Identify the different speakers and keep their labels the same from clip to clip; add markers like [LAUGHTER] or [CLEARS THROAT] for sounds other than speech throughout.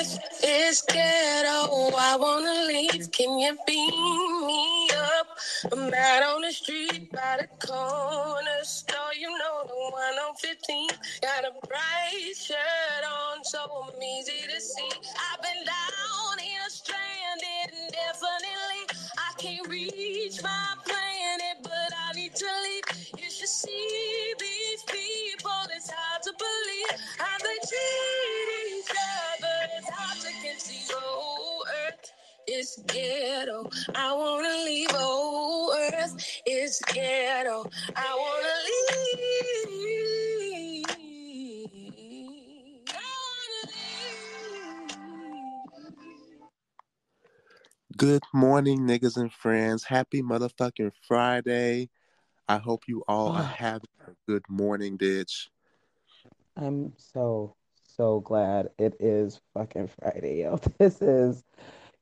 Speaker 1: Earth is ghetto. I wanna leave. Can you beam me up? I'm out on the street by the corner store. You know the one on 15. Got a bright shirt on, so I'm easy to see. I've been down here stranded indefinitely. I can't reach my planet, but I need to leave. You should see these people. It's hard to believe how they treat Oh, Earth is ghetto. I wanna leave. Oh, Earth is ghetto. I wanna leave. I wanna leave.
Speaker 2: Good morning, niggas and friends. Happy motherfucking Friday. I hope you all are
Speaker 3: Ah.
Speaker 2: having a good morning, bitch.
Speaker 3: I'm so so glad it is fucking Friday, yo. [LAUGHS] This is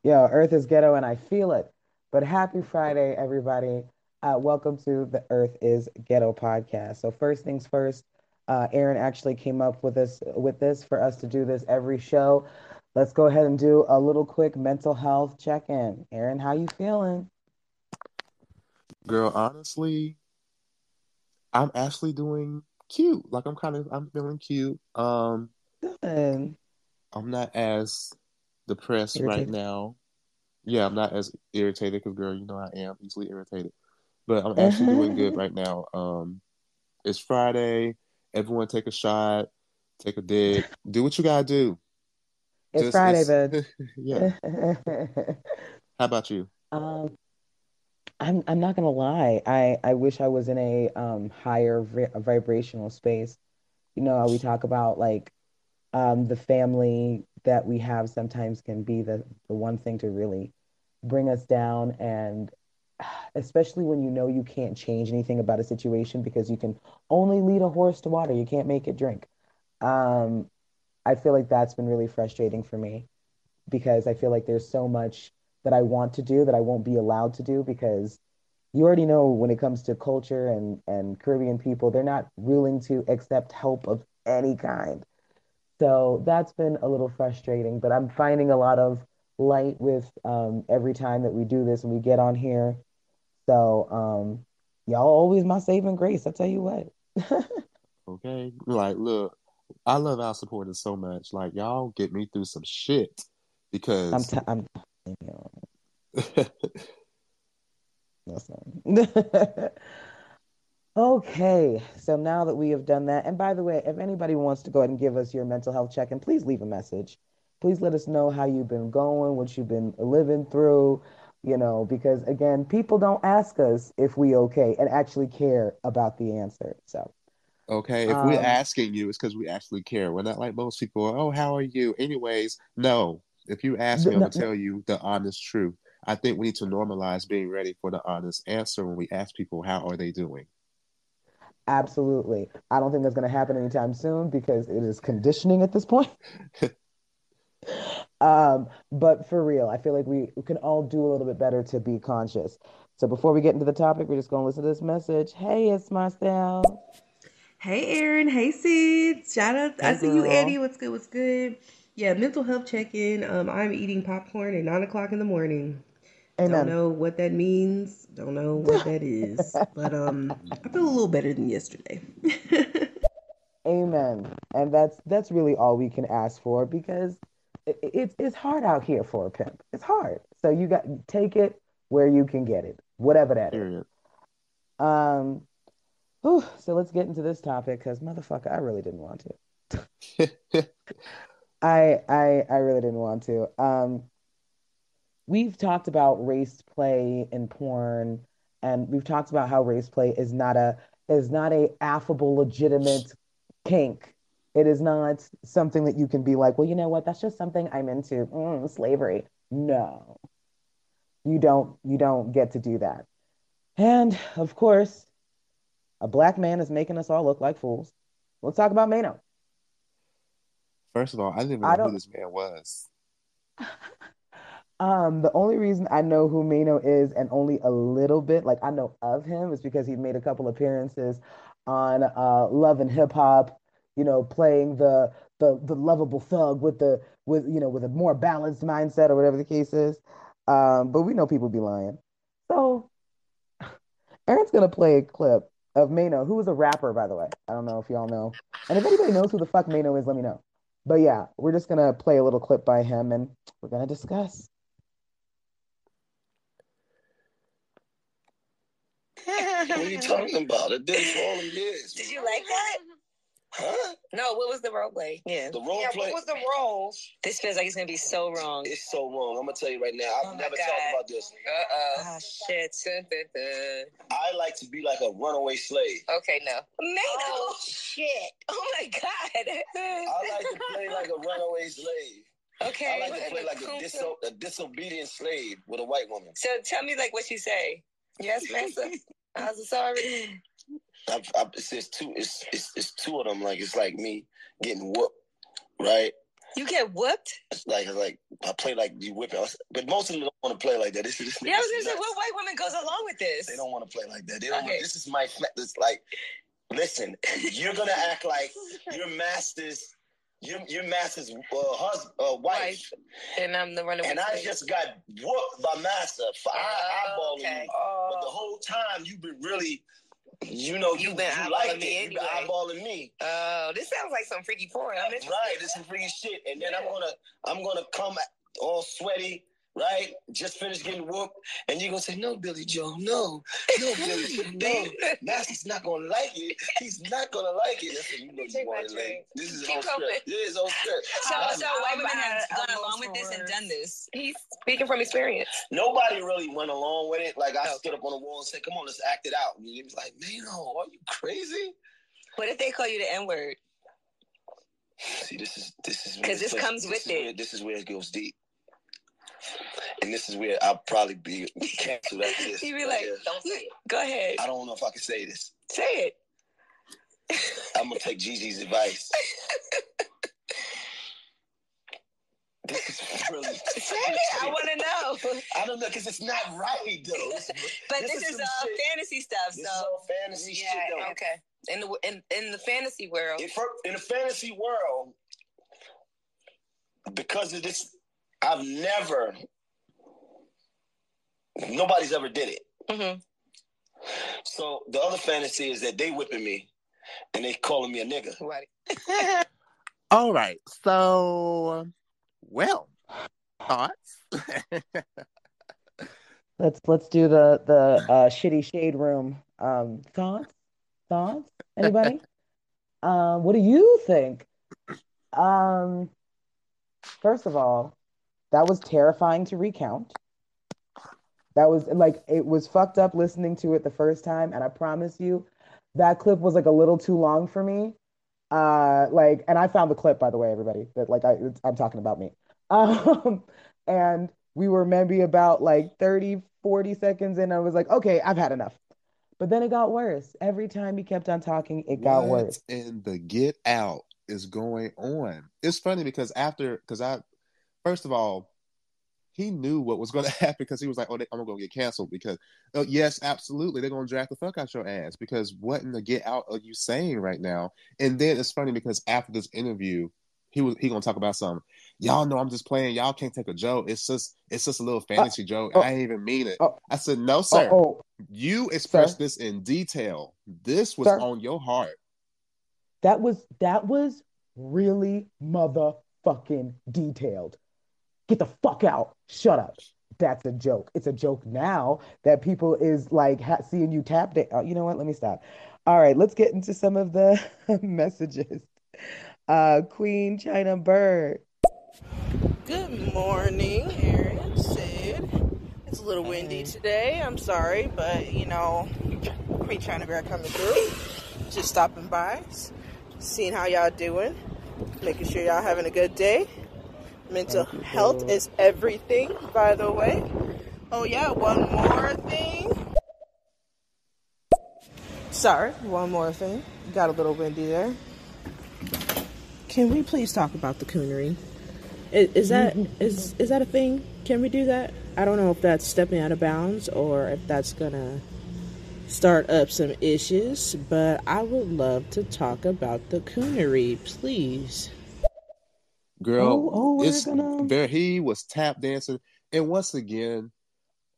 Speaker 3: yo, Earth is ghetto and I feel it. But happy Friday, everybody. Uh, welcome to the Earth is Ghetto podcast. So first things first, uh, Aaron actually came up with this with this for us to do this every show. Let's go ahead and do a little quick mental health check-in. Aaron, how you feeling?
Speaker 2: Girl, honestly, I'm actually doing cute. Like I'm kind of I'm feeling cute. Um,
Speaker 3: Good.
Speaker 2: I'm not as depressed right now. Yeah, I'm not as irritated because girl, you know I am easily irritated. But I'm actually [LAUGHS] doing good right now. Um, it's Friday. Everyone take a shot, take a dick, do what you gotta do.
Speaker 3: It's
Speaker 2: Just-
Speaker 3: Friday,
Speaker 2: it's- [LAUGHS] yeah. [LAUGHS] How about you?
Speaker 3: Um, I'm I'm not gonna lie. I I wish I was in a um higher vi vibrational space. You know how we talk about like um the family that we have sometimes can be the the one thing to really bring us down and [SIGHS] especially when you know you can't change anything about a situation because you can only lead a horse to water. You can't make it drink. Um, I feel like that's been really frustrating for me because I feel like there's so much that I want to do that I won't be allowed to do because you already know when it comes to culture and, and Caribbean people, they're not willing to accept help of any kind. So that's been a little frustrating, but I'm finding a lot of light with um, every time that we do this and we get on here. So um, y'all always my saving grace. I tell you what. [LAUGHS]
Speaker 2: Okay. Like, look, I love our supporters so much. Like, y'all get me through some shit because
Speaker 3: I'm t I'm [LAUGHS] listen. [LAUGHS] Okay, so now that we have done that, and by the way, if anybody wants to go ahead and give us your mental health check-in, please leave a message. Please let us know how you've been going, what you've been living through, you know, because again, people don't ask us if we okay and actually care about the answer. So,
Speaker 2: okay, if we're
Speaker 3: Um,
Speaker 2: asking you, it's because we actually care. We're not like most people. Oh, how are you? Anyways, no. If you ask me, I'm gonna tell you the honest truth. I think we need to normalize being ready for the honest answer when we ask people how are they doing.
Speaker 3: Absolutely. I don't think that's going to happen anytime soon because it is conditioning at this point. [LAUGHS] Um, but for real, I feel like we can all do a little bit better to be conscious. So before we get into the topic, we're just going to listen to this message. Hey, it's Marcel.
Speaker 4: Hey Aaron, hey Sid. Shout out. I
Speaker 2: Hey,
Speaker 4: see you,
Speaker 2: girl.
Speaker 4: Eddie. What's good? What's good? Yeah, mental health check-in. Um, I'm eating popcorn at nine o'clock in the morning. I
Speaker 3: don't
Speaker 4: know what that means. Don't know what that is. [LAUGHS] But um, I feel a little better than yesterday. [LAUGHS]
Speaker 3: Amen. And that's that's really all we can ask for because it, it's it's hard out here for a pimp. It's hard. So you got take it where you can get it, whatever that is. Um, whew, so let's get into this topic because motherfucker, I really didn't want to. [LAUGHS] I I I really didn't want to. Um, we've talked about race play in porn, and we've talked about how race play is not a is not a affable, legitimate kink. It is not something that you can be like, well, you know what? That's just something I'm into. Mm, slavery. No, you don't. You don't get to do that. And of course, a black man is making us all look like fools. Let's talk about Maino.
Speaker 2: First of all, I didn't even
Speaker 3: I
Speaker 2: know who this man was. [LAUGHS]
Speaker 3: Um, the only reason I know who Maino is and only a little bit, like I know of him, is because he made a couple appearances on uh Love and Hip Hop, you know, playing the the the lovable thug with the with you know with a more balanced mindset or whatever the case is. Um, but we know people be lying. So Aaron's gonna play a clip of Maino, who is a rapper, by the way. I don't know if y'all know. And if anybody knows who the fuck Maino is, let me know. But yeah, we're just gonna play a little clip by him and we're gonna discuss.
Speaker 5: What are you talking about? It did for all the years.
Speaker 6: Did you like that?
Speaker 5: Huh?
Speaker 6: No, what was the role play? Yeah.
Speaker 5: The role
Speaker 6: yeah,
Speaker 5: play.
Speaker 6: What was the role? This feels like it's gonna be so wrong.
Speaker 5: It's so wrong. I'm gonna tell you right now. I've
Speaker 6: Oh
Speaker 5: never
Speaker 6: God.
Speaker 5: talked about this.
Speaker 6: Uh oh. Ah shit.
Speaker 5: I like to be like a runaway slave.
Speaker 6: Okay, no. Man, oh shit. Oh my god.
Speaker 5: I like to play like a runaway slave.
Speaker 6: okay.
Speaker 5: I like to play like a, diso- a disobedient slave with a white woman.
Speaker 6: So tell me like what you say. Yes, master. [LAUGHS] I'm sorry.
Speaker 5: I, I, it's, it's two. It's, it's it's two of them. Like it's like me getting whooped, right?
Speaker 6: You get whooped?
Speaker 5: It's like it's like I play like you whip whipping, but most of them don't want to play like that. This is this.
Speaker 6: Yeah, I was gonna say, what white woman goes along with this?
Speaker 5: They don't want to play like that. They don't.
Speaker 6: Okay.
Speaker 5: This is my. This like, listen. You're gonna [LAUGHS] act like your master's. Your, your master's uh, husband, uh, wife,
Speaker 6: And I'm the runaway.
Speaker 5: and I just got whooped by master for
Speaker 6: Oh,
Speaker 5: eyeballing
Speaker 6: okay.
Speaker 5: Time you've been really, you know, you,
Speaker 6: You've been
Speaker 5: you like
Speaker 6: me
Speaker 5: it. You've been eyeballing me.
Speaker 6: Oh, this sounds like some freaky porn. I'm
Speaker 5: Right, this is freaky shit. And then I'm gonna I'm gonna come all sweaty, right? Just finished getting whooped, and you're gonna say, No, Billy Joe, no, no, [LAUGHS] Billy Joe, no. Master's not gonna like it. He's not gonna like it. That's what you know you want to like. This is
Speaker 6: Keep
Speaker 5: whole
Speaker 6: going.
Speaker 5: script. Yeah, it's whole script.
Speaker 6: So,
Speaker 5: That's-
Speaker 6: so white women have gone along with this and done this. He's speaking from experience.
Speaker 5: Nobody really went along with it. Like I
Speaker 6: Okay.
Speaker 5: stood up on the wall and said, "Come on, let's act it out." And he was like, "Man, no, are you crazy?"
Speaker 6: What if they call you the N word?
Speaker 5: See, this is this is
Speaker 6: because this
Speaker 5: where-
Speaker 6: comes with
Speaker 5: is
Speaker 6: it.
Speaker 5: Where, this is where it goes deep, and this is where I'll probably be canceled after this.
Speaker 6: He'd be like,
Speaker 5: here.
Speaker 6: don't say it. Go ahead.
Speaker 5: I don't know if I can say this.
Speaker 6: Say it.
Speaker 5: I'm gonna take Gigi's advice. this is really. [LAUGHS]
Speaker 6: Say it. I want to know.
Speaker 5: I don't know because it's not right though. [LAUGHS]
Speaker 6: But
Speaker 5: This
Speaker 6: this,
Speaker 5: is
Speaker 6: is, uh,
Speaker 5: shit.
Speaker 6: fantasy stuff.
Speaker 5: this
Speaker 6: so
Speaker 5: is all fantasy shit
Speaker 6: yeah,
Speaker 5: though.
Speaker 6: okay. In the in, in the fantasy world,
Speaker 5: her- in the fantasy world, because of this, I've never. Nobody's ever did it.
Speaker 6: Mhm.
Speaker 5: So the other fantasy is that they whipping me, and they calling me a nigga.
Speaker 6: Right. [LAUGHS]
Speaker 2: All right. So, well, thoughts? [LAUGHS]
Speaker 3: Let's let's do the the uh, shitty shade room. Um, thoughts? Thoughts? Anybody? um, [LAUGHS] what do you think? Um, first of all, that was terrifying to recount. That was like it was fucked up listening to it the first time, and I promise you, that clip was like a little too long for me. Uh, like, and I found the clip by the way, everybody. That like I I'm talking about me. [LAUGHS] Um, and we were maybe about like 30, 40 seconds in. I was like, okay, I've had enough. But then it got worse. Every time he kept on talking, it got
Speaker 2: what
Speaker 3: worse.
Speaker 2: And the get out is going on? It's funny because after, because I, first of all, he knew what was going [LAUGHS] to happen because he was like, "Oh, they, I'm going to get canceled." Because, oh, yes, absolutely, they're going to drag the fuck out your ass. Because what in the get out are you saying right now? And then it's funny because after this interview, he was he going to talk about something. Y'all know I'm just playing. Y'all can't take a joke. It's just it's just a little uh, fantasy joke.
Speaker 3: oh,
Speaker 2: I ain't even mean it.
Speaker 3: oh.
Speaker 2: I said, "No, sir.
Speaker 3: oh, oh
Speaker 2: You expressed
Speaker 3: Sir?
Speaker 2: this in detail. This was
Speaker 3: Sir?
Speaker 2: on your heart."
Speaker 3: that was that was really motherfucking detailed. Get the fuck out. Shut up. That's a joke. It's a joke now that people is like ha- seeing you tap da- uh, you know what? Let me stop. All right, let's get into some of the [LAUGHS] messages. Uh, Queen China Bird.
Speaker 7: Good morning, Aaron, Sid. It's a little windy today. I'm sorry, but you know, Queen China Bear coming through. Just stopping by, seeing how y'all doing, making sure y'all having a good day. Mental health is everything, by the way. Oh yeah, one more thing. Sorry, one more thing. Got a little windy there. Can we please talk about the coonery? Is, is that is is that a thing? Can we do that? I don't know if that's stepping out of bounds or if that's gonna start up some issues, but I would love to talk about the coonery, please.
Speaker 2: Girl,
Speaker 3: Oh, oh,
Speaker 2: it's
Speaker 3: gonna.
Speaker 2: there. He was tap dancing, and once again,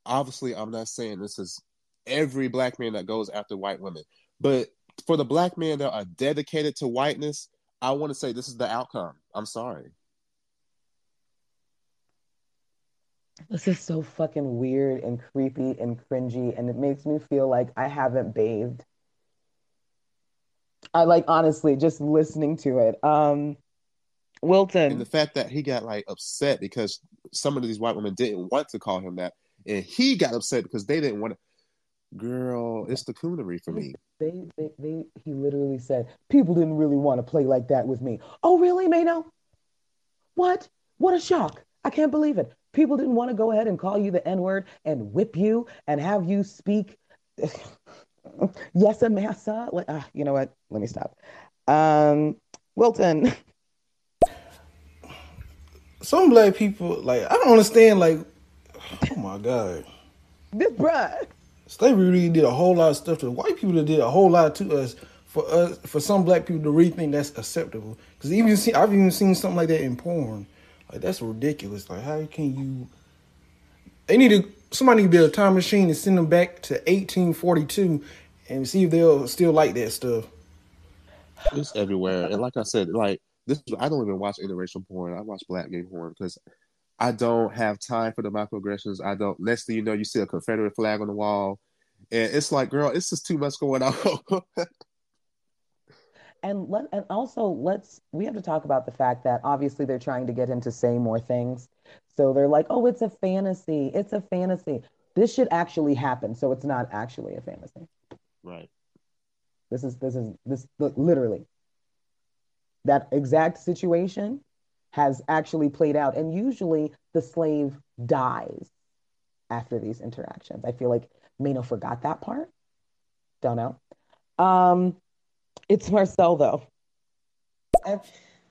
Speaker 2: obviously, I'm not saying this is every black man that goes after white women, but for the black men that are dedicated to whiteness, I want to say this is the outcome. I'm sorry.
Speaker 3: This is so fucking weird and creepy and cringy, and it makes me feel like I haven't bathed. I like honestly just listening to it. Um, Wilton.
Speaker 2: And the fact that he got like upset because some of these white women didn't want to call him that, and he got upset because they didn't want to. Girl, it's the coonery for me.
Speaker 3: They, they, they, he literally said, people didn't really want to play like that with me. Oh, really, Maino? What? What a shock. I can't believe it. People didn't want to go ahead and call you the N word and whip you and have you speak. [LAUGHS] yes, massa. Like, ah, you know what? Let me stop. Um, Wilton.
Speaker 8: Some black people, like, I don't understand, like, oh my God.
Speaker 3: This bruh.
Speaker 8: Slavery really did a whole lot of stuff to the white people that did a whole lot to us for us for some black people to really think that's acceptable. Because even see, I've even seen something like that in porn. Like that's ridiculous. Like how can you? They need to somebody need to build a time machine and send them back to 1842 and see if they'll still like that stuff.
Speaker 2: It's everywhere, and like I said, like this, I don't even watch interracial porn. I watch black gay porn because I don't have time for the microaggressions. I don't. Next thing you know, you see a Confederate flag on the wall, and it's like, girl, it's just too much going [LAUGHS] on.
Speaker 3: and let and also let's we have to talk about the fact that obviously they're trying to get him to say more things. So they're like, "Oh, it's a fantasy. It's a fantasy. This should actually happen, so it's not actually a fantasy."
Speaker 2: Right.
Speaker 3: This is this is this literally that exact situation has actually played out. And usually the slave dies after these interactions. I feel like Maino forgot that part. Don't know. Um, it's Marcel though.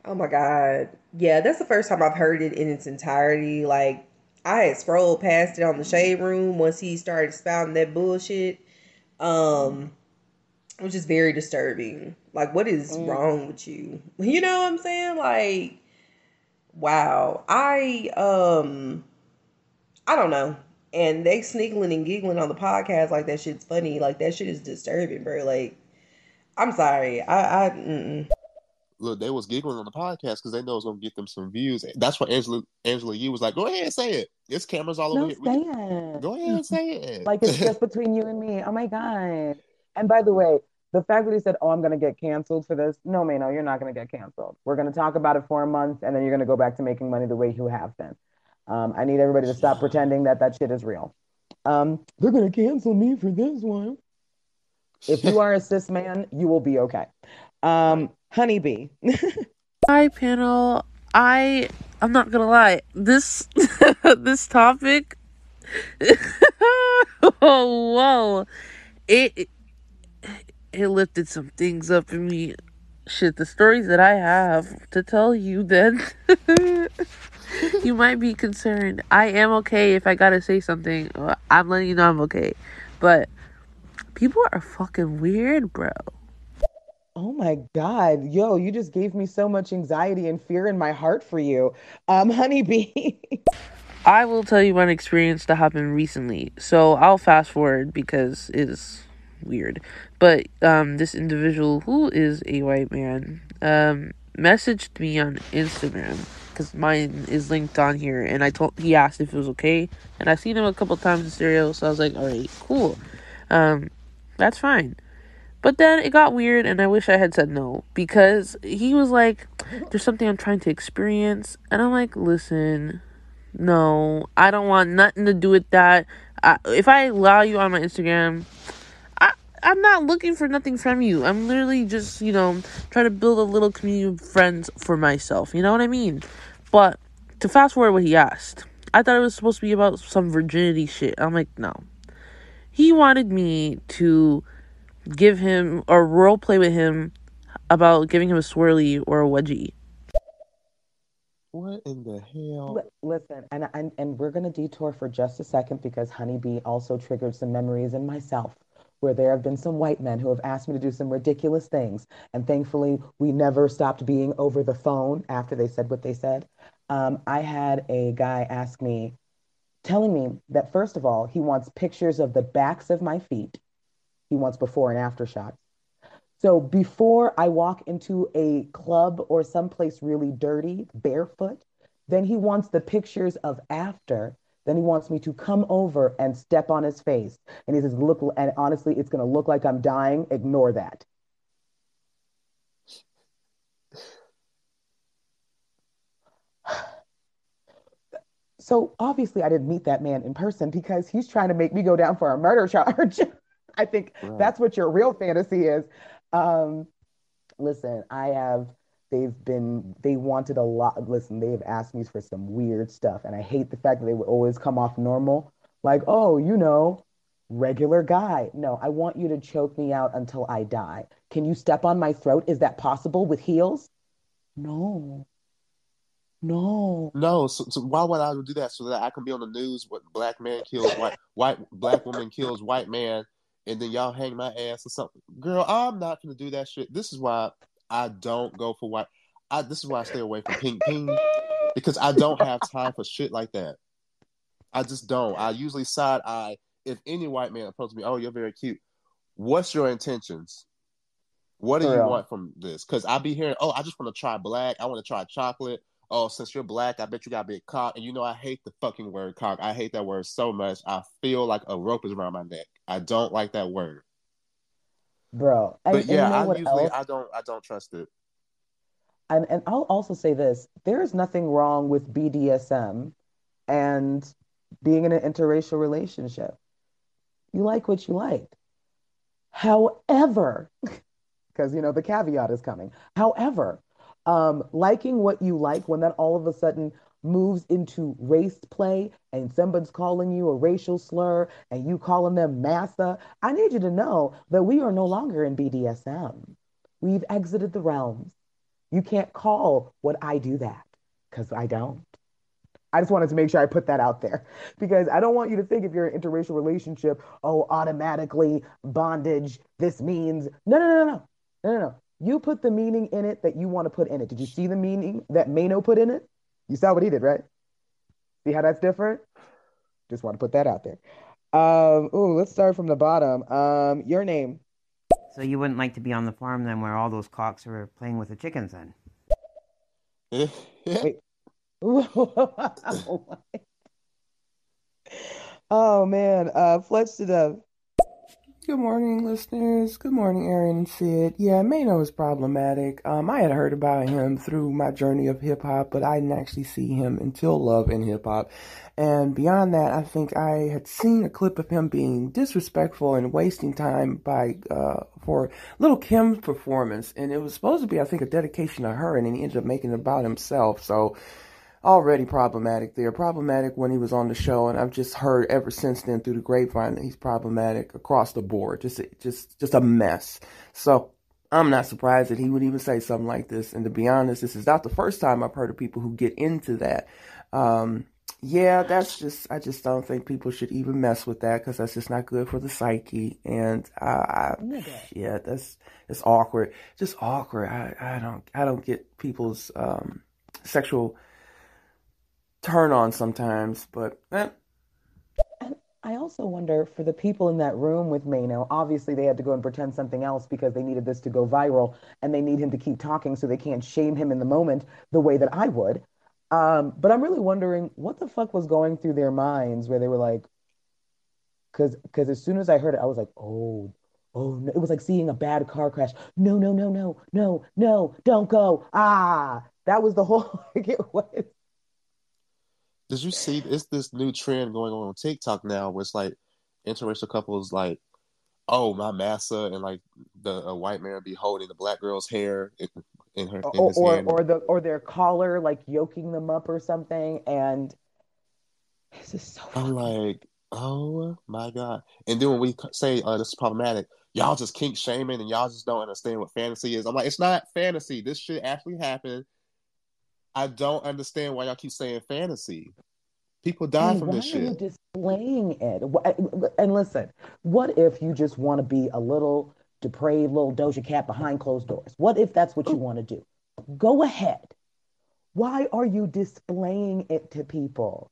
Speaker 4: Oh my God. Yeah, that's the first time I've heard it in its entirety. Like, I had scrolled past it on the shade room once he started spouting that bullshit. Um, which is very disturbing. Like, what is mm. wrong with you? [LAUGHS] You know what I'm saying? Like, wow. I um I don't know. And they sniggling and giggling on the podcast like that shit's funny. Like that shit is disturbing, bro. Like, I'm sorry. I I mm-mm.
Speaker 2: look. They was giggling on the podcast because they know it's gonna get them some views. That's what Angela Angela Yee was like, "Go ahead and say it. It's cameras all
Speaker 3: no,
Speaker 2: over
Speaker 3: here. Say it.
Speaker 2: Go ahead and say it.
Speaker 3: like it's just [LAUGHS] between you and me. Oh my god. And by the way, the fact that he said, "Oh, I'm going to get canceled for this," no, man, no, you're not going to get canceled. We're going to talk about it for a month, and then you're going to go back to making money the way you have been. Um, I need everybody to stop pretending that that shit is real. Um, they're going to cancel me for this one. If you are a cis man, you will be okay. Um, honeybee. [LAUGHS]
Speaker 9: Hi, panel. I I'm not gonna lie. This [LAUGHS] this topic. oh [LAUGHS] whoa! It it lifted some things up in me. Shit, the stories that I have to tell you, then [LAUGHS] you might be concerned. I am okay if I gotta say something. I'm letting you know I'm okay. But people are fucking weird, bro.
Speaker 3: Oh my God. Yo, you just gave me so much anxiety and fear in my heart for you. Um, [LAUGHS] honeybee.
Speaker 9: I will tell you one experience that happened recently. So I'll fast forward because it's weird. But um, this individual who is a white man um, messaged me on Instagram because mine is linked on here, and I told he asked if it was okay, and I've seen him a couple times in stereo, so I was like, all right, cool, um, that's fine. But then it got weird, and I wish I had said no because he was like, "There's something I'm trying to experience," and I'm like, "Listen, no, I don't want nothing to do with that. I, if I allow you on my Instagram, I'm not looking for nothing from you. I'm literally just, you know, trying to build a little community of friends for myself. You know what I mean? But to fast forward what he asked, I thought it was supposed to be about some virginity shit. I'm like, no. He wanted me to give him or role play with him about giving him a swirly or a wedgie.
Speaker 2: What in the hell?
Speaker 3: Listen, and and, and we're gonna detour for just a second because Honeybee also triggered some memories in myself where there have been some white men who have asked me to do some ridiculous things. And thankfully, we never stopped being over the phone after they said what they said. Um, I had a guy ask me, telling me that first of all, he wants pictures of the backs of my feet. He wants before and after shots. So before I walk into a club or someplace really dirty, barefoot, then he wants the pictures of after. Then he wants me to come over and step on his face. And he says, look, and honestly, it's going to look like I'm dying. Ignore that. [SIGHS] So obviously, I didn't meet that man in person because he's trying to make me go down for a murder charge. [LAUGHS] I think right. that's what your real fantasy is. Um, listen, I have. They've been. They wanted a lot. Listen, they've asked me for some weird stuff, and I hate the fact that they would always come off normal, like, oh, you know, regular guy. No, I want you to choke me out until I die. Can you step on my throat? Is that possible with heels? No. No.
Speaker 2: No. So, so, why would I do that? So that I can be on the news what black man kills white white black woman kills white man and then y'all hang my ass or something. Girl, I'm not gonna do that shit. This is why I don't go for white. I this is why I stay away from pink [LAUGHS] pink because I don't have time for shit like that. I just don't. I usually side eye if any white man approaches me. Oh, you're very cute. What's your intentions? What do you want from this? Because I be hearing, oh, I just want to try black. I want to try chocolate. Oh, since you're black, I bet you got big cock. And you know, I hate the fucking word cock. I hate that word so much. I feel like a rope is around my neck. I don't like that word,
Speaker 3: bro.
Speaker 2: And, but yeah, I usually else? I don't I don't trust it.
Speaker 3: And and I'll also say this: there is nothing wrong with BDSM and being in an interracial relationship. You like what you like. However, [LAUGHS] because you know the caveat is coming. However, um, liking what you like when that all of a sudden moves into race play and someone's calling you a racial slur and you calling them massa, I need you to know that we are no longer in BDSM. We've exited the realms. You can't call what I do that because I don't. I just wanted to make sure I put that out there because I don't want you to think if you're an interracial relationship, oh, automatically bondage. This means no, no, no, no, no, no, no. You put the meaning in it that you want to put in it. Did you see the meaning that Maino put in it? You saw what he did, right? See how that's different? Just want to put that out there. Um, ooh, let's start from the bottom. Um, your name.
Speaker 10: So you wouldn't like to be on the farm then where all those cocks are playing with the chickens then?
Speaker 3: Wait. [LAUGHS] oh man, uh Fletch to death.
Speaker 11: Good morning, listeners. Good morning, Aaron and Sid. Yeah, Maino is problematic. Um, I had heard about him through my journey of hip hop, but I didn't actually see him until Love and Hip Hop. And beyond that, I think I had seen a clip of him being disrespectful and wasting time by uh, for Little Kim's performance, and it was supposed to be, I think, a dedication to her, and he ended up making it about himself. So already problematic there. Problematic when he was on the show, and I've just heard ever since then through the grapevine that he's problematic across the board. Just, just, just a mess. So I'm not surprised that he would even say something like this. And to be honest, this is not the first time I've heard of people who get into that. Um, yeah, that's just, I just don't think people should even mess with that because that's just not good for the psyche. And, uh, yeah, that's, it's awkward. Just awkward. I, I don't, I don't get people's, um, sexual, turn on sometimes, but eh.
Speaker 3: I also wonder for the people in that room with Maino, obviously they had to go and pretend something else because they needed this to go viral and they need him to keep talking so they can't shame him in the moment the way that I would. Um, but I'm really wondering what the fuck was going through their minds where they were like, because because as soon as I heard it, I was like, oh, oh, no. it was like seeing a bad car crash. No, no, no, no, no, no, don't go. Ah, that was the whole. [LAUGHS] Like it was
Speaker 2: did you see it's this new trend going on on TikTok now where it's like interracial couples like, oh my massa and like the a white man be holding the black girl's hair in, in her in
Speaker 3: or or, or, the or their collar like yoking them up or something and this is so
Speaker 2: I'm like oh my god. And then when we say uh, this is problematic y'all just kink shaming and y'all just don't understand what fantasy is. I'm like it's not fantasy. This shit actually happened I don't understand why y'all keep saying fantasy. People die
Speaker 3: And
Speaker 2: from this shit.
Speaker 3: Why are you displaying it? And listen, what if you just want to be a little depraved little Doja Cat behind closed doors? What if that's what you want to do? Go ahead. Why are you displaying it to people?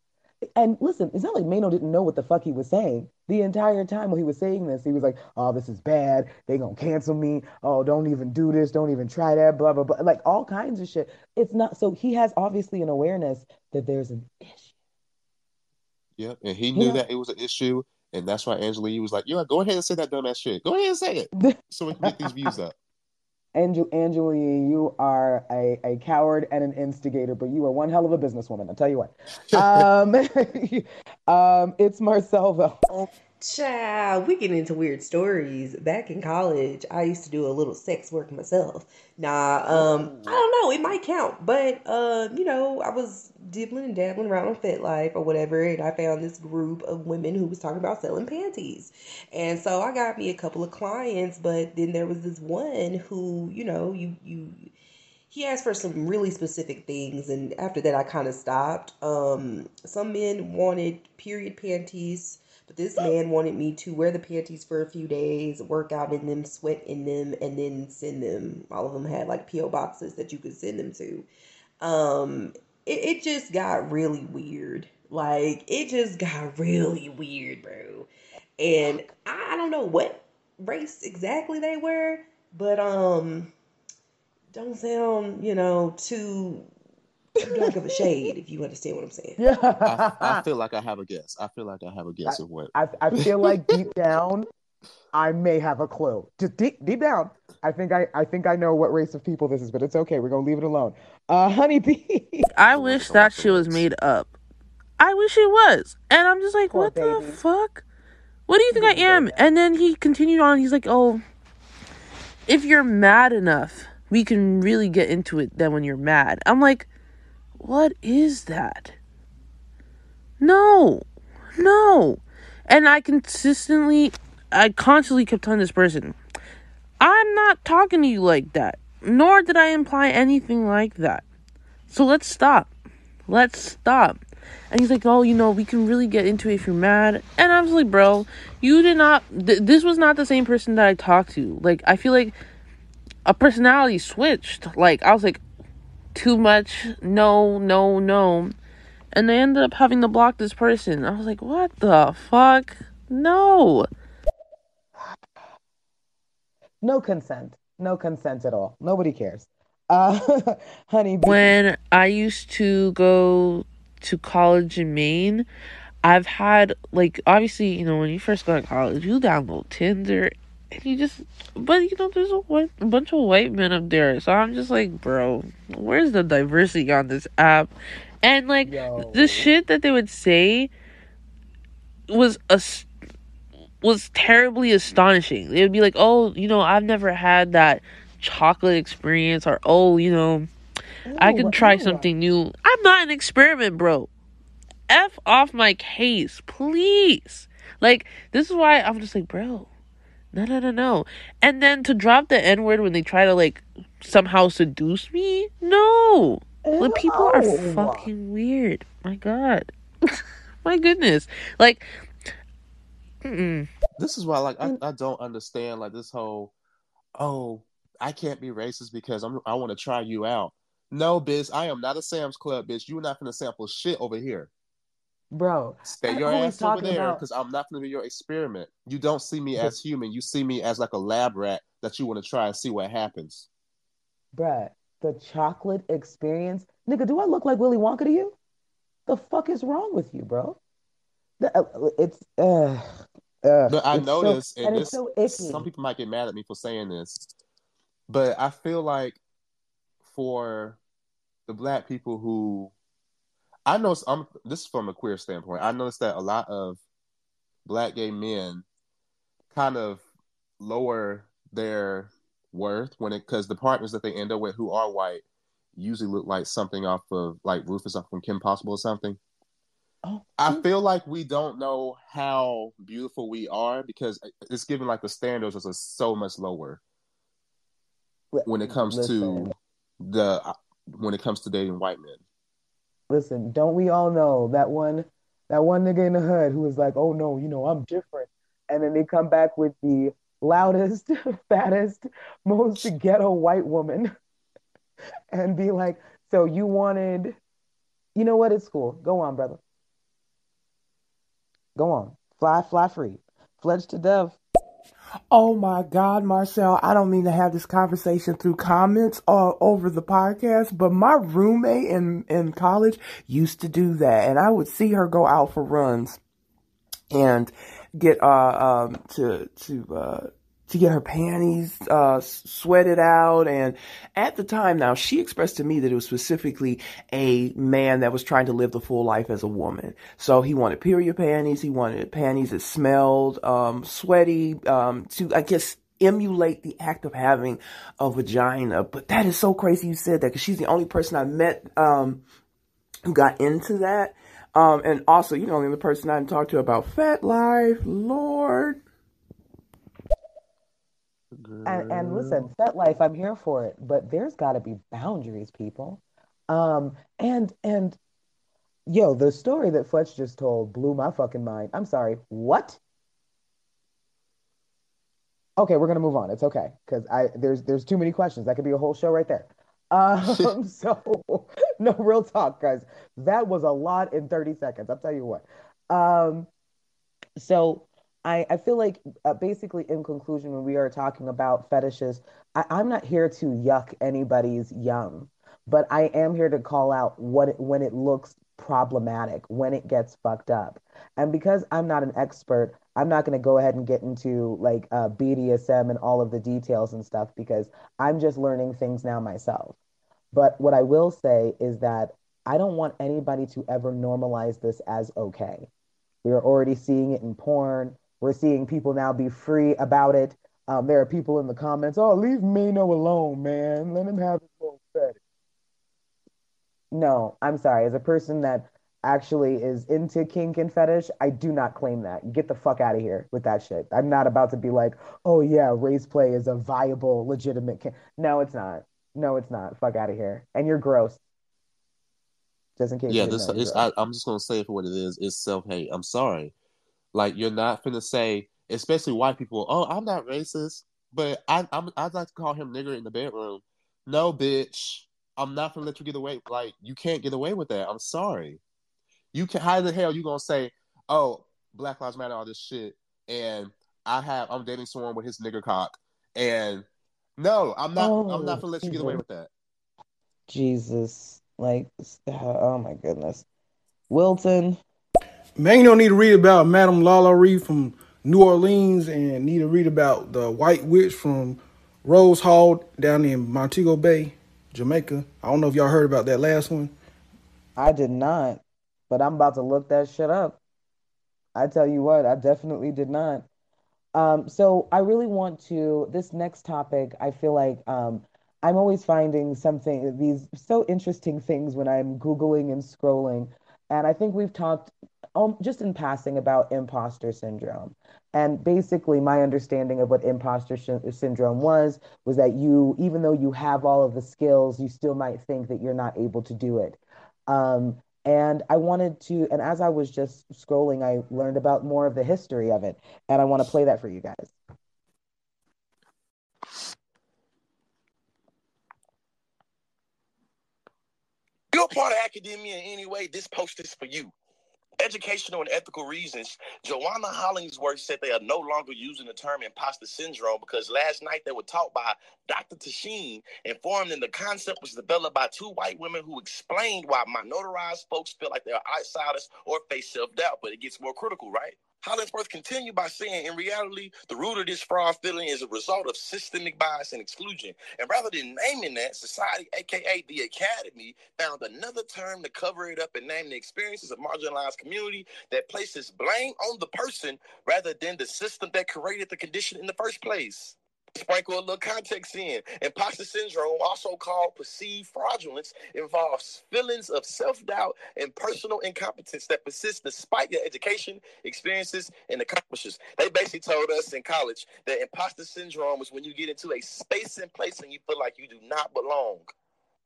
Speaker 3: And listen, it's not like Maino didn't know what the fuck he was saying. The entire time while he was saying this, he was like, oh, this is bad. They gonna cancel me. Oh, don't even do this. Don't even try that. Blah, blah, blah. Like all kinds of shit. It's not, so he has obviously an awareness that there's an issue.
Speaker 2: Yep, and he knew that it was an issue, and that's why Angela Yee was like, "Yeah, go ahead and say that dumbass shit. Go ahead and say it, [LAUGHS] so we can get these views up."
Speaker 3: Angel, Angela Yee, you are a, a coward and an instigator, but you are one hell of a businesswoman. I'll tell you what. [LAUGHS] Um, [LAUGHS] um, it's Marcelva.
Speaker 4: Child, we get into weird stories. Back in college, I used to do a little sex work myself. Nah, um, I don't know, it might count, but uh, you know, I was dibbling and dabbling around on FetLife or whatever, and I found this group of women who was talking about selling panties. And so I got me a couple of clients, but then there was this one who, you know, you you he asked for some really specific things and after that I kind of stopped. Um some men wanted period panties, but this man wanted me to wear the panties for a few days, work out in them, sweat in them and then send them. All of them had like PO boxes that you could send them to. Um it, it just got really weird. Like it just got really weird, bro. And I don't know what race exactly they were, but um don't sound, you know, too too dark of a shade, if you understand what I'm saying. [LAUGHS]
Speaker 2: I, I feel like I have a guess. I feel like I have a guess of what.
Speaker 3: I, I feel like deep [LAUGHS] down, I may have a clue. Just deep deep down, I think I, I think I know what race of people this is, but it's okay. We're gonna leave it alone. Uh, honeybee. [LAUGHS]
Speaker 9: I wish that she was made up. I wish it was. And I'm just like,
Speaker 3: Poor
Speaker 9: what the fuck? What do you think I am? And then he continued on. He's like, oh, if you're mad enough, we can really get into it then when you're mad. I'm like, what is that? No, no. And I consistently, I constantly kept telling this person, I'm not talking to you like that. Nor did I imply anything like that. So let's stop. Let's stop. And he's like, oh, you know, we can really get into it if you're mad. And I was like, bro, you did not, th- this was not the same person that I talked to. Like, I feel like a personality switched. Like, I was like, too much, no, no, no. And I ended up having to block this person. I was like, what the fuck? No.
Speaker 3: No consent. No consent at all. Nobody cares. Uh, [LAUGHS] honeybee.
Speaker 9: when I used to go to college in Maine, I've had like obviously you know when you first go to college you download Tinder and you just but you know there's a, white, bunch of white men up there so I'm just like bro where's the diversity on this app and like
Speaker 3: Yo.
Speaker 9: the shit that they would say was a was terribly astonishing. They would be like, "Oh, you know, I've never had that chocolate experience," or "Oh, you know, I
Speaker 3: Ew,
Speaker 9: can try something new." I'm not an experiment, bro. F off my case, please. Like this is why I'm just like, bro, no, no, no, no. And then to drop the N word when they try to like somehow seduce me, no. Like people are fucking weird. My God, [LAUGHS] my goodness. Like, mm-mm.
Speaker 2: This is why, like, I, I don't understand like this whole, oh, I can't be racist because I'm I want to try you out. No, bitch, I am not a Sam's Club, bitch. You're not gonna sample shit over here.
Speaker 3: Bro,
Speaker 2: Stay
Speaker 3: I'm
Speaker 2: your ass over there
Speaker 3: about-
Speaker 2: because I'm not gonna be your experiment. You don't see me as human. You see me as like a lab rat that you want to try and see what happens.
Speaker 3: bruh, the chocolate experience. Nigga, do I look like Willy Wonka to you? The fuck is wrong with you, bro? The, uh, it's uh, uh,
Speaker 2: But I
Speaker 3: it's so-
Speaker 2: noticed,
Speaker 3: and
Speaker 2: and this,
Speaker 3: so icky.
Speaker 2: some people might get mad at me for saying this, but I feel like for the black people who I know, I'm this is from a queer standpoint. I noticed that a lot of black gay men kind of lower their worth when it because the partners that they end up with who are white usually look like something off of like Rufus off from Kim Possible or something.
Speaker 3: Oh,
Speaker 2: I feel like we don't know how beautiful we are because it's given like the standards are so much lower when it comes
Speaker 3: Listen.
Speaker 2: to the uh, when it comes to dating white men.
Speaker 3: Listen, don't we all know that one that one nigga in the hood who was like, oh no, you know, I'm different. And then they come back with the loudest, [LAUGHS] fattest, most ghetto white woman [LAUGHS] and be like, so you wanted, you know what? It's cool. Go on, brother. Go on. Fly, fly free. Fledge to death.
Speaker 11: Oh my God, Marcel, I don't mean to have this conversation through comments all over the podcast, but my roommate in, in college used to do that. And I would see her go out for runs and get, uh, um, to, to, uh, to get her panties uh, sweated out. And at the time now, she expressed to me that it was specifically a man that was trying to live the full life as a woman. So he wanted period panties. He wanted panties that smelled um, sweaty um, to, I guess, emulate the act of having a vagina. But that is so crazy you said that because she's the only person I met um, who got into that. Um, and also, you know, the only person I talked to about FetLife, Lord.
Speaker 3: And, and listen, FetLife, I'm here for it, but there's got to be boundaries, people. Um, and and yo, the story that Fletch just told blew my fucking mind. I'm sorry, what? Okay, we're gonna move on. It's okay because I there's there's too many questions. That could be a whole show right there. Um, [LAUGHS] [LAUGHS] so no real talk, guys. That was a lot in 30 seconds. I'll tell you what. Um, so I, I feel like uh, basically in conclusion, when we are talking about fetishes, I, I'm not here to yuck anybody's yum, but I am here to call out what it, when it looks problematic, when it gets fucked up. And because I'm not an expert, I'm not going to go ahead and get into like uh, BDSM and all of the details and stuff because I'm just learning things now myself. But what I will say is that I don't want anybody to ever normalize this as okay. We are already seeing it in porn. We're seeing people now be free about it. Um, there are people in the comments, oh, leave Maino alone, man. Let him have his little fetish. No, I'm sorry. As a person that actually is into kink and fetish, I do not claim that. Get the fuck out of here with that shit. I'm not about to be like, oh yeah, race play is a viable, legitimate kink. No, it's not. No, it's not. Fuck out of here. And you're gross.
Speaker 2: Just in case. Yeah, this is. I, am just gonna say it for what it is. It's self hate. I'm sorry. Like you're not gonna say, especially white people, "Oh, I'm not racist," but I, I'm I'd like to call him nigger in the bedroom. No, bitch, I'm not gonna let you get away. Like you can't get away with that. I'm sorry. You can. How the hell you gonna say, "Oh, Black Lives Matter," all this shit, and I have I'm dating someone with his nigger cock, and no, I'm not. Oh, I'm not oh, gonna let you get away with that.
Speaker 3: Jesus, like, oh my goodness, Wilton.
Speaker 8: Man, you don't need to read about Madame LaLaurie from New Orleans and need to read about the White Witch from Rose Hall down in Montego Bay, Jamaica. I don't know if y'all heard about that last one.
Speaker 3: I did not, but I'm about to look that shit up. I tell you what, I definitely did not. Um, so I really want to this next topic. I feel like um, I'm always finding something these so interesting things when I'm googling and scrolling, and I think we've talked um, just in passing about imposter syndrome. And basically, my understanding of what imposter sh- syndrome was was that you, even though you have all of the skills, you still might think that you're not able to do it. Um, and I wanted to, and as I was just scrolling, I learned about more of the history of it. And I want to play that for you guys.
Speaker 12: You're part of academia in any way, this post is for you educational and ethical reasons, Joanna Hollingsworth said they are no longer using the term imposter syndrome because last night they were taught by Dr. Tasheen, informed that the concept was developed by two white women who explained why minorized folks feel like they're outsiders or face self doubt. But it gets more critical, right? Hollingsworth continued by saying, in reality, the root of this fraud feeling is a result of systemic bias and exclusion. And rather than naming that, society, aka the academy, found another term to cover it up and name the experiences of marginalized community that places blame on the person rather than the system that created the condition in the first place sprinkle a little context in. Imposter syndrome, also called perceived fraudulence, involves feelings of self doubt and personal incompetence that persist despite your education, experiences, and accomplishments. They basically told us in college that imposter syndrome is when you get into a space and place and you feel like you do not belong.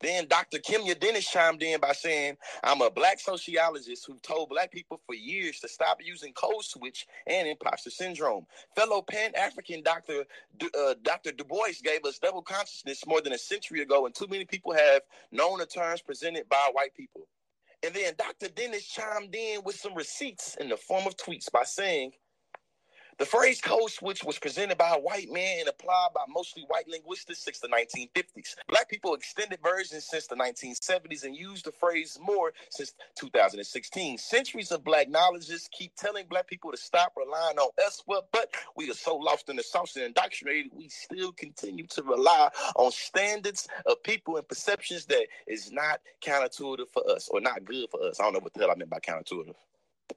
Speaker 12: Then Dr. Kimya Dennis chimed in by saying, I'm a black sociologist who told black people for years to stop using code switch and imposter syndrome. Fellow Pan African Dr. Du, uh, Dr. Du Bois gave us double consciousness more than a century ago, and too many people have known the terms presented by white people. And then Dr. Dennis chimed in with some receipts in the form of tweets by saying, the phrase code switch was presented by a white man and applied by mostly white linguists since the 1950s. Black people extended versions since the 1970s and used the phrase more since 2016. Centuries of black knowledges keep telling black people to stop relying on us, but we are so lost in the sauce and indoctrinated, we still continue to rely on standards of people and perceptions that is not counterintuitive for us or not good for us. I don't know what the hell I meant by counterintuitive.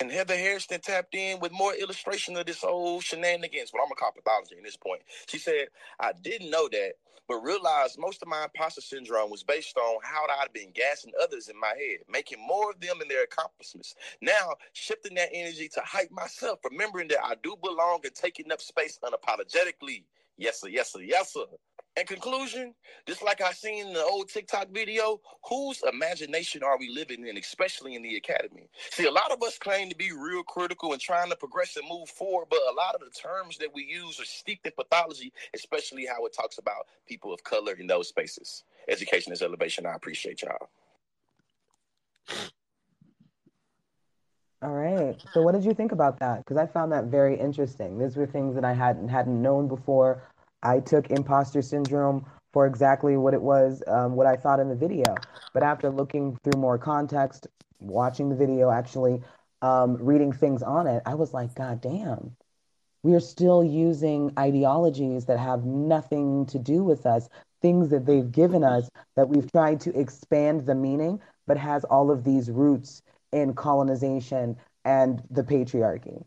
Speaker 12: And Heather Harrison tapped in with more illustration of this whole shenanigans, what I'm gonna call pathology at this point. She said, I didn't know that, but realized most of my imposter syndrome was based on how I'd been gassing others in my head, making more of them and their accomplishments. Now, shifting that energy to hype myself, remembering that I do belong and taking up space unapologetically. Yes, sir, yes, sir, yes, sir. In conclusion, just like I seen in the old TikTok video, whose imagination are we living in, especially in the academy? See, a lot of us claim to be real critical and trying to progress and move forward, but a lot of the terms that we use are steeped in pathology, especially how it talks about people of color in those spaces. Education is elevation. I appreciate y'all.
Speaker 3: All right. So, what did you think about that? Because I found that very interesting. These were things that I hadn't hadn't known before. I took imposter syndrome for exactly what it was, um, what I thought in the video. But after looking through more context, watching the video, actually um, reading things on it, I was like, God damn, we are still using ideologies that have nothing to do with us, things that they've given us that we've tried to expand the meaning, but has all of these roots in colonization and the patriarchy.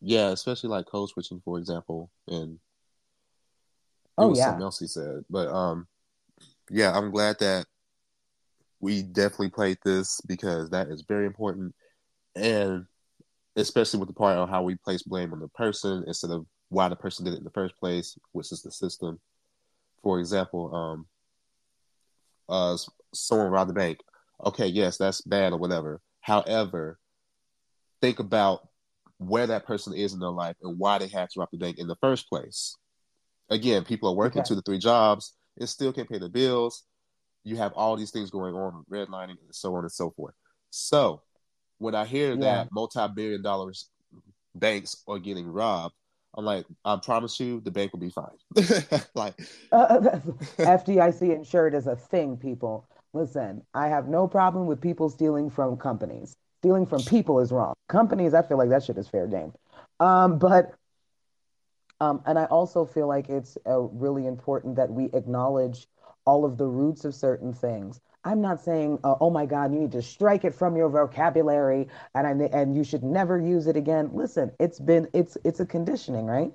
Speaker 2: Yeah, especially like code switching, for example, and it
Speaker 3: Oh
Speaker 2: was
Speaker 3: yeah.
Speaker 2: something else he said. But um, yeah, I'm glad that we definitely played this because that is very important, and especially with the part on how we place blame on the person instead of why the person did it in the first place, which is the system. For example, um, uh, someone robbed the bank. Okay, yes, that's bad or whatever. However, think about where that person is in their life and why they had to rob the bank in the first place. Again, people are working
Speaker 3: Okay.
Speaker 2: two to three jobs and still can't pay the bills. You have all these things going on, redlining, and so on and so forth. So, when I hear
Speaker 3: Yeah.
Speaker 2: that multi-billion dollars banks are getting robbed, I'm like, I promise you, the bank will be fine. [LAUGHS] like,
Speaker 3: Uh, [LAUGHS] FDIC insured is a thing, people. Listen, I have no problem with people stealing from companies. Stealing from people is wrong. Companies, I feel like that shit is fair game. Um, but um, and I also feel like it's uh, really important that we acknowledge all of the roots of certain things. I'm not saying, uh, oh my God, you need to strike it from your vocabulary and I, and you should never use it again. Listen, it's been it's it's a conditioning, right?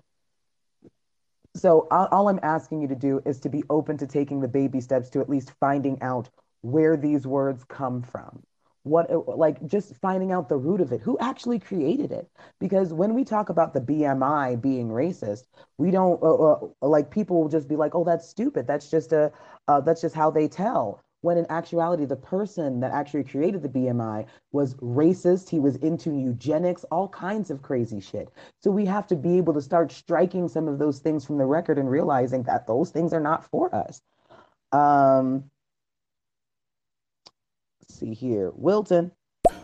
Speaker 3: So all, all I'm asking you to do is to be open to taking the baby steps to at least finding out where these words come from. What like just finding out the root of it. Who actually created it? Because when we talk about the BMI being racist, we don't uh, uh, like people will just be like, "Oh, that's stupid. That's just a uh, that's just how they tell." When in actuality, the person that actually created the BMI was racist. He was into eugenics, all kinds of crazy shit. So we have to be able to start striking some of those things from the record and realizing that those things are not for us. Um, see here, Wilton.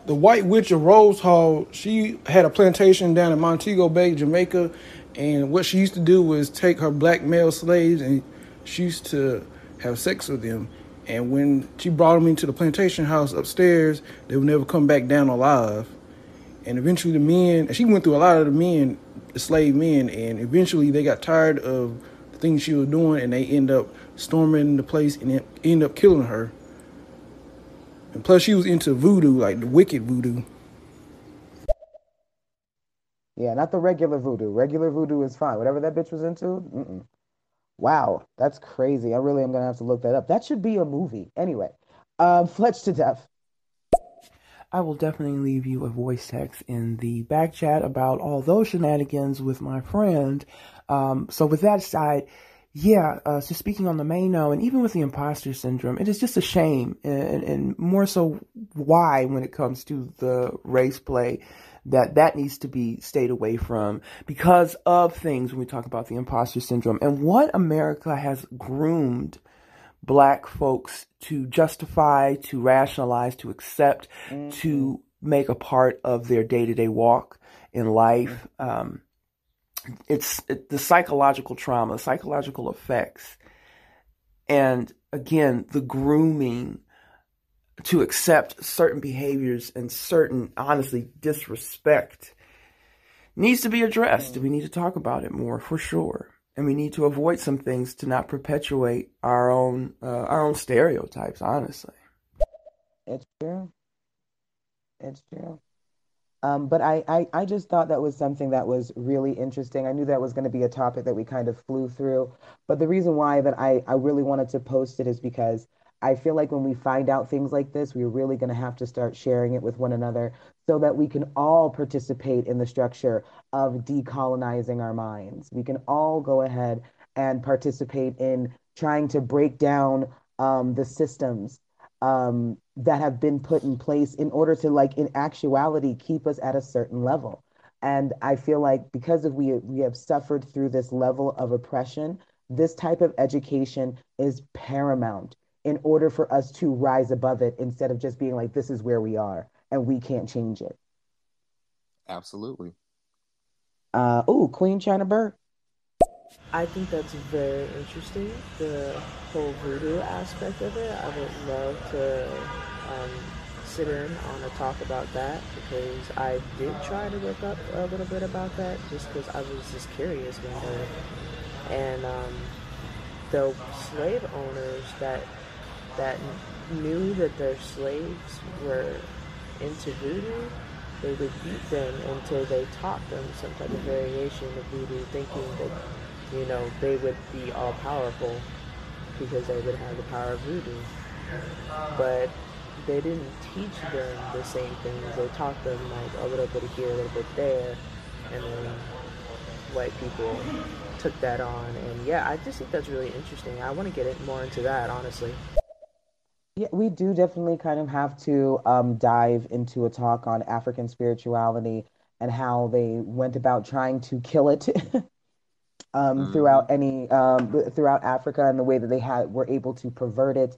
Speaker 8: The White Witch of Rose Hall, she had a plantation down in Montego Bay, Jamaica, and what she used to do was take her black male slaves and she used to have sex with them. And when she brought them into the plantation house upstairs, they would never come back down alive. And eventually, the men, she went through a lot of the men, the slave men, and eventually they got tired of the things she was doing and they end up storming the place and end up killing her. And plus, she was into voodoo, like the wicked voodoo.
Speaker 3: Yeah, not the regular voodoo. Regular voodoo is fine. Whatever that bitch was into. Mm-mm. Wow, that's crazy. I really am gonna have to look that up. That should be a movie. Anyway, um, Fletch to Death.
Speaker 11: I will definitely leave you a voice text in the back chat about all those shenanigans with my friend. Um, so with that aside, yeah, uh, so speaking on the Maino, and even with the imposter syndrome, it is just a shame, and, and more so why when it comes to the race play, that that needs to be stayed away from because of things when we talk about the imposter syndrome and what America has groomed black folks to justify, to rationalize, to accept, mm-hmm. to make a part of their day to day walk in life. Um, it's it, the psychological trauma, the psychological effects, and again, the grooming to accept certain behaviors and certain, honestly, disrespect needs to be addressed. We need to talk about it more for sure. And we need to avoid some things to not perpetuate our own uh, our own stereotypes, honestly.
Speaker 3: It's true. It's true. Um, but I, I, I just thought that was something that was really interesting. I knew that was going to be a topic that we kind of flew through. But the reason why that I, I really wanted to post it is because I feel like when we find out things like this, we're really going to have to start sharing it with one another so that we can all participate in the structure of decolonizing our minds. We can all go ahead and participate in trying to break down um, the systems um, that have been put in place in order to like in actuality keep us at a certain level. And i feel like because of we we have suffered through this level of oppression this type of education is paramount in order for us to rise above it instead of just being like this is where we are and we can't change it.
Speaker 2: Absolutely.
Speaker 3: Uh oh queen china burke
Speaker 13: I think that's very interesting, the whole voodoo aspect of it. I would love to um, sit in on a talk about that because I did try to look up a little bit about that just because I was just curious. And um, the slave owners that that knew that their slaves were into voodoo, they would beat them until they taught them some type of variation of voodoo, thinking that you know, they would be all powerful because they would have the power of voodoo. But they didn't teach them the same things. They taught them like a little bit here, a little bit there, and then white people took that on. And yeah, I just think that's really interesting. I want to get it more into that, honestly.
Speaker 3: Yeah, we do definitely kind of have to um, dive into a talk on African spirituality and how they went about trying to kill it [LAUGHS] um, mm-hmm. throughout any um, throughout Africa and the way that they had were able to pervert it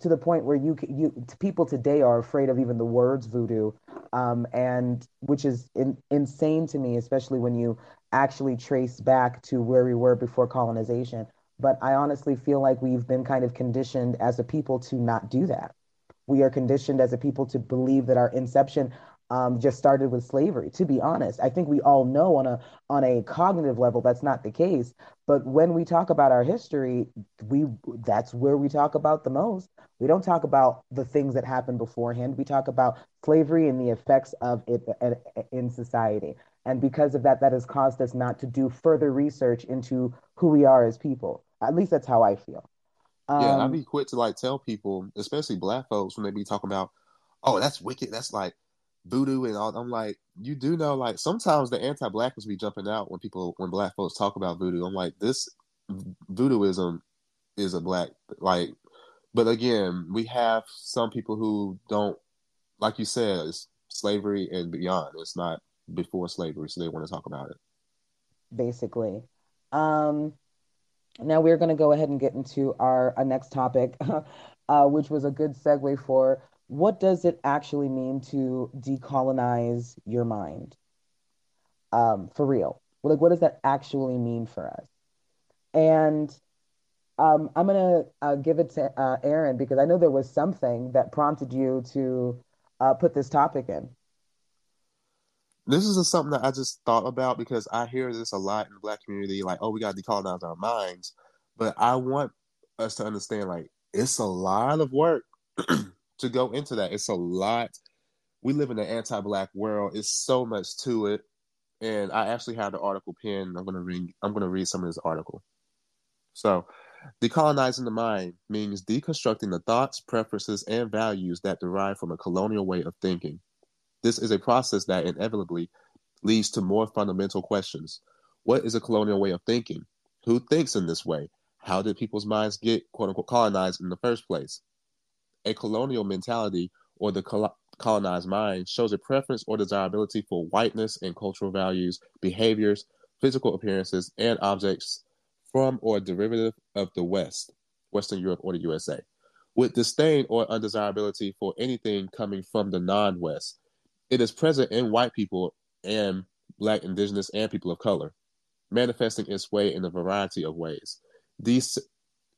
Speaker 3: to the point where you you people today are afraid of even the words voodoo, um, and which is in, insane to me, especially when you actually trace back to where we were before colonization. But I honestly feel like we've been kind of conditioned as a people to not do that. We are conditioned as a people to believe that our inception um, just started with slavery. To be honest, I think we all know on a on a cognitive level that's not the case. But when we talk about our history, we that's where we talk about the most. We don't talk about the things that happened beforehand. We talk about slavery and the effects of it in society. And because of that, that has caused us not to do further research into who we are as people. At least that's how I feel.
Speaker 2: Um, yeah, I'd be quick to like tell people, especially black folks, when they be talking about, oh, that's wicked. That's like voodoo and all. I'm like, you do know, like sometimes the anti-blackness be jumping out when people when black folks talk about voodoo. I'm like, this voodooism is a black like, but again, we have some people who don't, like you said, it's slavery and beyond. It's not before slavery, so they want to talk about it.
Speaker 3: Basically. Um, now we're going to go ahead and get into our, next topic, [LAUGHS] uh, which was a good segue for what does it actually mean to decolonize your mind? Um, for real. Like, what does that actually mean for us? And um, I'm going to uh, give it to uh, Aaron because I know there was something that prompted you to uh, put this topic in.
Speaker 2: This is something that I just thought about because I hear this a lot in the black community like, oh, we got to decolonize our minds. But I want us to understand like, it's a lot of work [CLEARS THROAT] to go into that. It's a lot. We live in an anti-black world. It's so much to it. And I actually have the article pinned. I'm gonna read I'm gonna read some of this article. So decolonizing the mind means deconstructing the thoughts, preferences, and values that derive from a colonial way of thinking. This is a process that inevitably leads to more fundamental questions. What is a colonial way of thinking? Who thinks in this way? How did people's minds get quote unquote colonized in the first place? A colonial mentality or the col- colonized mind shows a preference or desirability for whiteness and cultural values, behaviors, physical appearances, and objects from or derivative of the West, Western Europe, or the USA, with disdain or undesirability for anything coming from the non West. It is present in white people and Black, Indigenous, and people of color, manifesting its way in a variety of ways. These,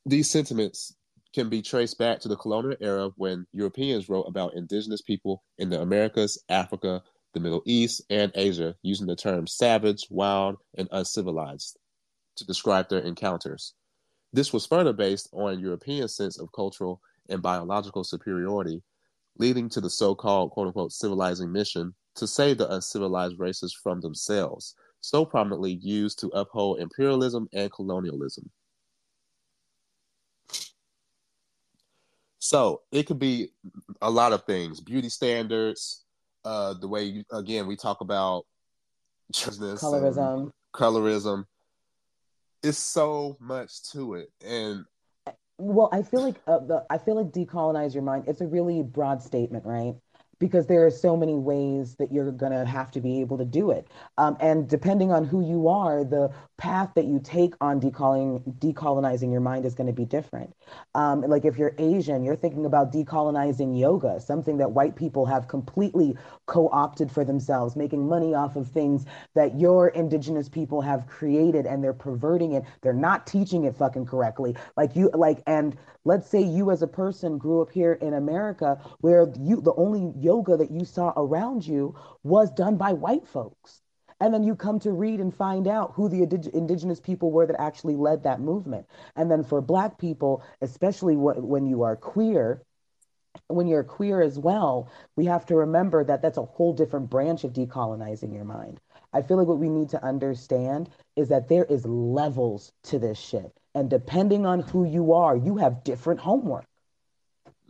Speaker 2: these sentiments can be traced back to the colonial era when Europeans wrote about indigenous people in the Americas, Africa, the Middle East, and Asia, using the terms savage, wild, and uncivilized to describe their encounters. This was further based on European sense of cultural and biological superiority, leading to the so-called quote unquote civilizing mission to save the uncivilized races from themselves, so prominently used to uphold imperialism and colonialism. So it could be a lot of things: beauty standards, uh, the way you, again we talk about
Speaker 3: colorism,
Speaker 2: colorism. It's so much to it, and
Speaker 3: well, I feel like uh, the I feel like decolonize your mind. It's a really broad statement, right? Because there are so many ways that you're going to have to be able to do it. Um, and depending on who you are, the path that you take on decolonizing, your mind is going to be different. Um, like if you're Asian, you're thinking about decolonizing yoga, something that white people have completely co opted for themselves, making money off of things that your indigenous people have created and they're perverting it. They're not teaching it fucking correctly. Like you, like, and let's say you as a person grew up here in America where you, the only yoga yoga that you saw around you was done by white folks. And then you come to read and find out who the indigenous people were that actually led that movement. And then for Black people, especially when you are queer, when you're queer as well, we have to remember that that's a whole different branch of decolonizing your mind. I feel like what we need to understand is that there is levels to this shit. And depending on who you are, you have different homework.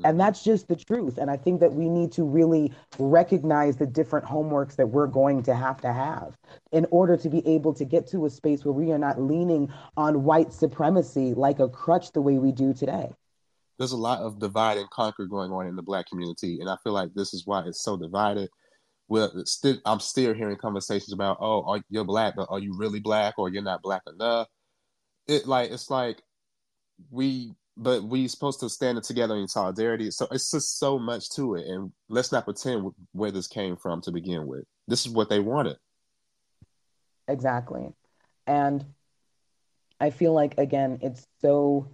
Speaker 3: And that's just the truth. And I think that we need to really recognize the different homeworks that we're going to have to have in order to be able to get to a space where we are not leaning on white supremacy like a crutch the way we do today.
Speaker 2: There's a lot of divide and conquer going on in the black community. And I feel like this is why it's so divided. Well, I'm still hearing conversations about, oh, are, you're black, but are you really black or you're not black enough? It like, it's like we but we're supposed to stand together in solidarity. So it's just so much to it, and let's not pretend where this came from to begin with. This is what they wanted.
Speaker 3: Exactly, and I feel like again, it's so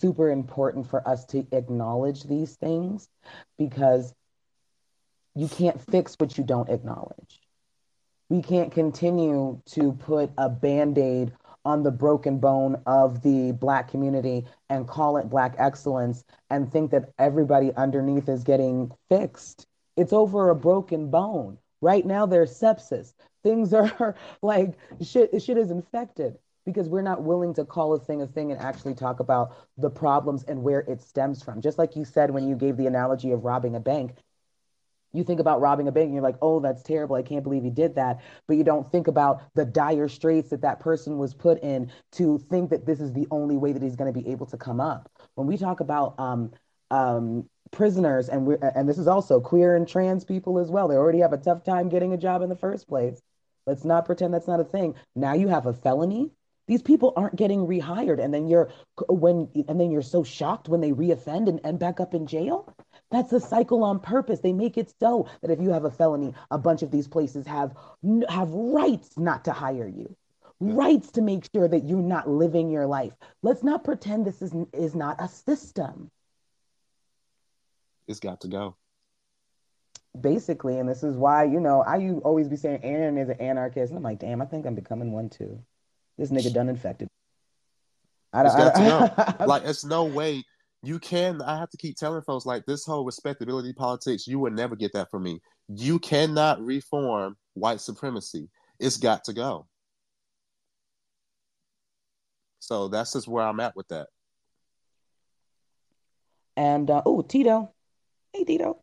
Speaker 3: super important for us to acknowledge these things because you can't fix what you don't acknowledge. We can't continue to put a band aid on the broken bone of the Black community and call it Black excellence and think that everybody underneath is getting fixed. It's over a broken bone. Right now, there's sepsis. Things are [LAUGHS] like shit, shit is infected because we're not willing to call a thing a thing and actually talk about the problems and where it stems from. Just like you said when you gave the analogy of robbing a bank, you think about robbing a bank and you're like, oh, that's terrible. I can't believe he did that. But you don't think about the dire straits that that person was put in to think that this is the only way that he's going to be able to come up. When we talk about um, um, prisoners, and we and this is also queer and trans people as well, they already have a tough time getting a job in the first place. Let's not pretend that's not a thing. Now you have a felony. These people aren't getting rehired, and then you're when and then you're so shocked when they reoffend and end back up in jail. That's a cycle on purpose. They make it so that if you have a felony, a bunch of these places have have rights not to hire you. Rights to make sure that you're not living your life. Let's not pretend this is is not a system.
Speaker 2: It's got to go.
Speaker 3: Basically, and this is why, you know, I you always be saying Aaron is an anarchist. And I'm like, damn, I think I'm becoming one too. This nigga done infected.
Speaker 2: I don't, it's got to go. [LAUGHS] like, it's no way you can i have to keep telling folks like this whole respectability politics you will never get that from me. You cannot reform white supremacy. It's got to go. So that's just where i'm at with that.
Speaker 3: And uh, oh tito. Hey tito.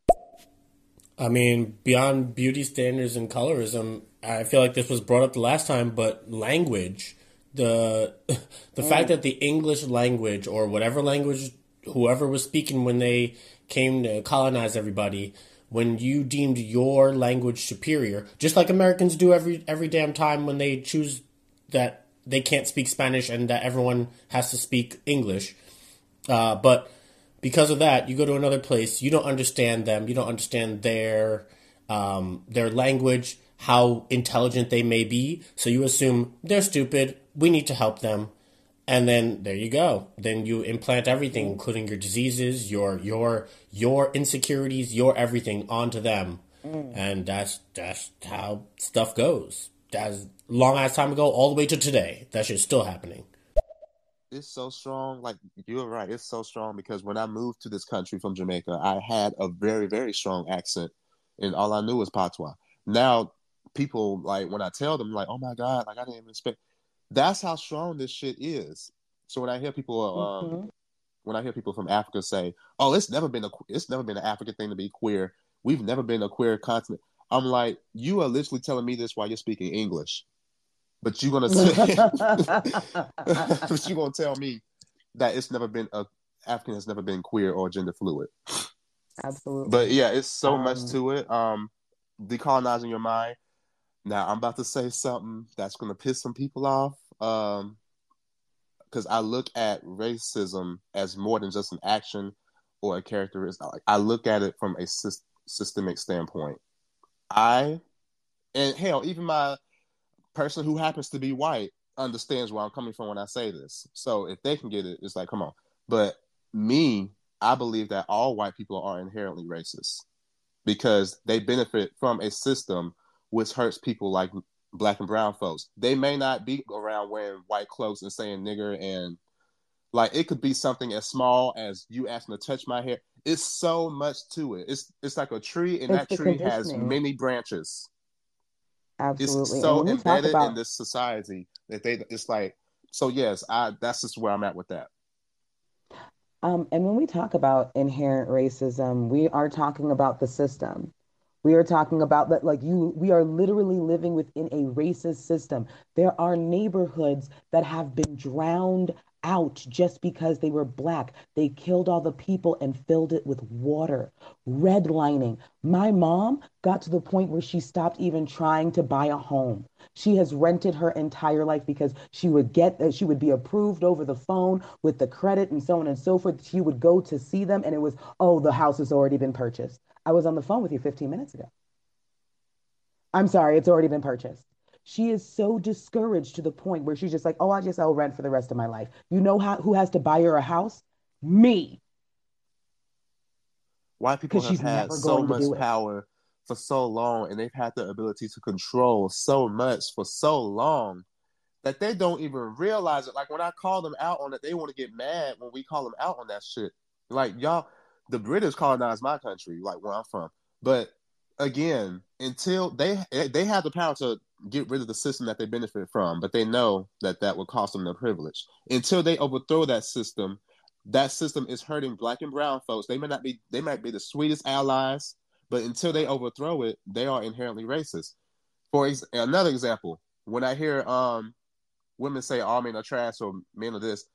Speaker 14: I mean beyond beauty standards and colorism i feel like this was brought up the last time but language the [LAUGHS] the
Speaker 3: Mm.
Speaker 14: fact that the English language or whatever language whoever was speaking when they came to colonize everybody, when you deemed your language superior, just like Americans do every every damn time when they choose that they can't speak Spanish and that everyone has to speak English. Uh, but because of that, you go to another place, you don't understand them, you don't understand their um, their language, how intelligent they may be, so you assume they're stupid. We need to help them, and then there you go. Then you implant everything, including your diseases, your your your insecurities, your everything onto them,
Speaker 3: Mm.
Speaker 14: and that's that's how stuff goes. That's long ass time ago, all the way to today. That shit's still happening.
Speaker 2: it's so strong. Like you're right, it's so strong because when I moved to this country from Jamaica, I had a very, very strong accent, and all I knew was patois. Now, people like when I tell them, like, "Oh my god," like I didn't even expect. That's how strong this shit is. So when I hear people, um,
Speaker 3: Mhm.
Speaker 2: when I hear people from Africa say, "Oh, it's never been a, it's never been an African thing to be queer. We've never been a queer continent." I'm like, you are literally telling me this while you're speaking English, but you're gonna say, [LAUGHS] but you're gonna tell me that it's never been a African has never been queer or gender fluid.
Speaker 3: Absolutely.
Speaker 2: But yeah, it's so much
Speaker 3: Um,
Speaker 2: to it. Um, decolonizing your mind. Now I'm about to say something that's gonna piss some people off. Um, because I look at racism as more than just an action or a characteristic. I look at it from a sys- systemic standpoint. I and hell, even my person who happens to be white understands where I'm coming from when I say this. So if they can get it, it's like, come on. But me, I believe that all white people are inherently racist because they benefit from a system which hurts people like black and brown folks. They may not be around wearing white clothes and saying nigger and like it could be something as small as you asking to touch my hair. It's so much to it. It's it's like a tree and
Speaker 3: It's
Speaker 2: that tree has many branches.
Speaker 3: Absolutely.
Speaker 2: It's so
Speaker 3: when we talk
Speaker 2: embedded
Speaker 3: about
Speaker 2: in this society that they it's like so yes, I that's just where I'm at with that.
Speaker 3: Um, and when we talk about inherent racism, we are talking about the system. We are talking about that, like you, we are literally living within a racist system. There are neighborhoods that have been drowned out just because they were black. They killed all the people and filled it with water. Redlining. My mom got to the point where she stopped even trying to buy a home. She has rented her entire life because she would get that she would be approved over the phone with the credit and so on and so forth. She would go to see them and it was, oh, the house has already been purchased. I was on the phone with you 15 minutes ago. I'm sorry, it's already been purchased. She is so discouraged to the point where she's just like, oh, I just owe rent for the rest of my life. You know how, who has to buy her a house? Me.
Speaker 2: White people have
Speaker 3: she's
Speaker 2: had
Speaker 3: never
Speaker 2: so much
Speaker 3: do it.
Speaker 2: power for so long and they've had the ability to control so much for so long that they don't even realize it. Like when I call them out on it, they want to get mad when we call them out on that shit. Like y'all, the British colonized my country, like where I'm from. But again, until they they have the power to get rid of the system that they benefit from, but they know that that will cost them their privilege. Until they overthrow that system, that system is hurting black and brown folks. They may not be they might be the sweetest allies, but until they overthrow it, they are inherently racist. For ex- another example, when I hear um women say all men are trash or men are this,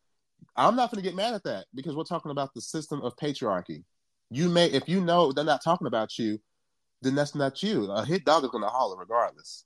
Speaker 2: I'm not going to get mad at that because we're talking about the system of patriarchy. You may, if you know they're not talking about you, then that's not you. A hit dog is going to holler regardless.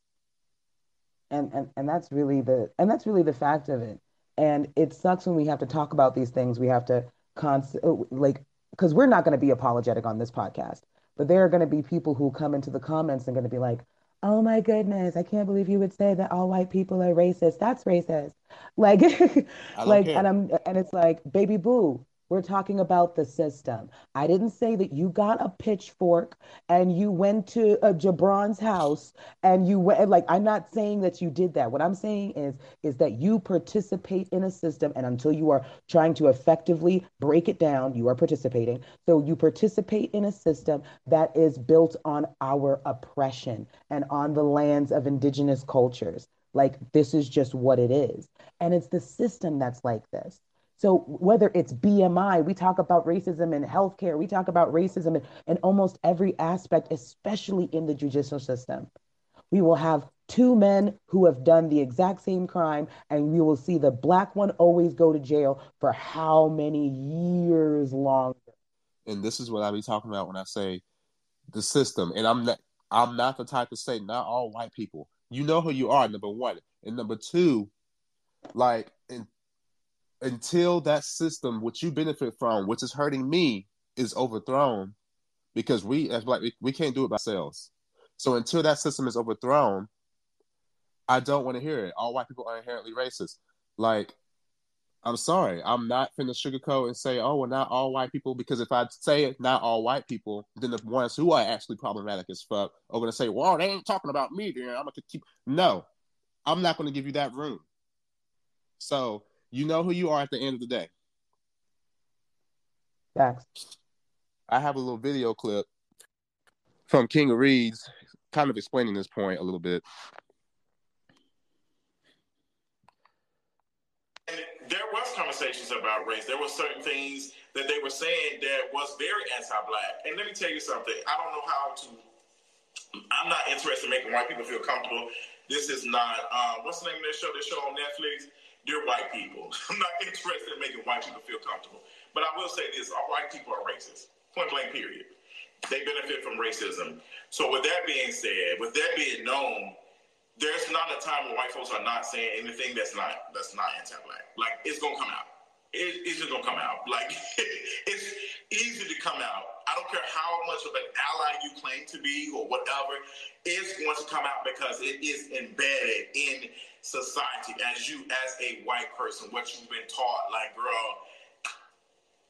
Speaker 3: and and and that's really the and that's really the fact of it and it sucks when we have to talk about these things we have to const like because we're not going to be apologetic on this podcast but there are going to be people who come into the comments and going to be like oh my goodness i can't believe you would say that all white people are racist. That's racist. Like [LAUGHS] like
Speaker 2: care.
Speaker 3: and i'm and it's like baby boo we're talking about the system. I didn't say that you got a pitchfork and you went to uh, Jabron's house and you went like I'm not saying that you did that. What I'm saying is is that you participate in a system and until you are trying to effectively break it down, you are participating. So you participate in a system that is built on our oppression and on the lands of indigenous cultures. Like this is just what it is. And it's the system that's like this. So whether it's BMI, we talk about racism in healthcare, we talk about racism in, in almost every aspect, especially in the judicial system. We will have two men who have done the exact same crime, and we will see the black one always go to jail for how many years longer.
Speaker 2: And this is what I be talking about when I say the system. And I'm not I'm not the type to say not all white people. You know who you are, number one. And number two, like in, until that system which you benefit from, which is hurting me, is overthrown, because we as black we, we can't do it by ourselves. So until that system is overthrown, I don't want to hear it. All white people are inherently racist. Like, I'm sorry, I'm not finna sugarcoat and say, oh, well, not all white people, because if I say it, not all white people, then the ones who are actually problematic as fuck are gonna say, well, they ain't talking about me, then I'm gonna keep. No, I'm not gonna give you that room. So you know who you are at the end of the day.
Speaker 3: Facts.
Speaker 2: I have a little video clip from King of Reads, kind of explaining this point a little bit.
Speaker 15: there was conversations about race. There were certain things that they were saying that was very anti-black. And let me tell you something. I don't know how to. I'm not interested in making white people feel comfortable. This is not. Um, what's the name of that show? This show on Netflix. Dear white people. [LAUGHS] I'm not interested in making white people feel comfortable. But I will say this: all white people are racist. Point blank. Period. They benefit from racism. So with that being said, with that being known, there's not a time where white folks are not saying anything that's not that's not anti-black. Like it's gonna come out. It, it's just gonna come out. Like [LAUGHS] it's easy to come out. I don't care how much of an ally you claim to be or whatever. It's going to come out because it is embedded in society as you as a white person. What you've been taught, like girl,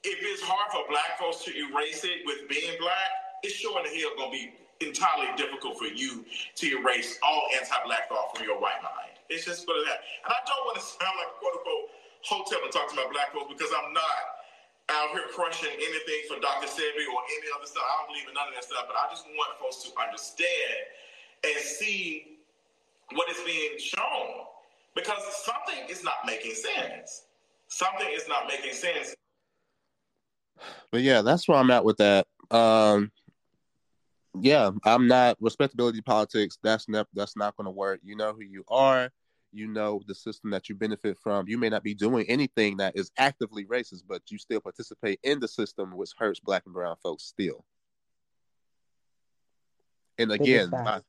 Speaker 15: if it's hard for black folks to erase it with being black, it's sure in the hell gonna be entirely difficult for you to erase all anti-black thought from your white mind. It's just it is. And I don't want to sound like quote unquote hotep and talk to my black folks because I'm not out here crushing anything for Dr. Sebi or any other stuff. I don't believe in none of that stuff, but I just want folks to understand and see what is being shown because something is not making sense. Something is not making sense.
Speaker 2: But yeah, that's where I'm at with that. Um, yeah, I'm not respectability politics. That's not that's not going to work. You know who you are. You know the system that you benefit from. You may not be doing anything that is actively racist, but you still participate in the system, which hurts black and brown folks still. And again, my,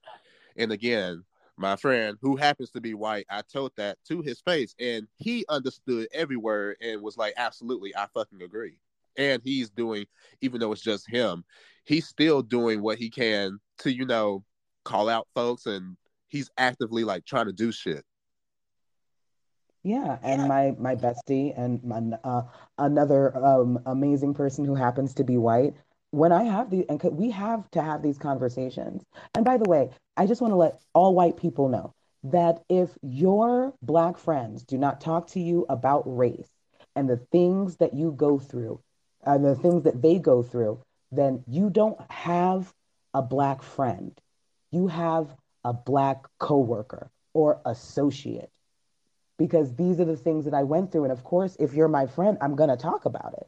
Speaker 2: and again, my friend who happens to be white, I told that to his face, and he understood every word and was like, "Absolutely, I fucking agree." And he's doing, even though it's just him, he's still doing what he can to, you know, call out folks and he's actively like trying to do shit.
Speaker 3: Yeah, and yeah. my my bestie and my, uh, another um, amazing person who happens to be white. When I have these, and we have to have these conversations. And by the way, I just want to let all white people know that if your black friends do not talk to you about race and the things that you go through, and the things that they go through, then you don't have a black friend. You have a black coworker or associate because these are the things that I went through. And of course, if you're my friend, I'm going to talk about it.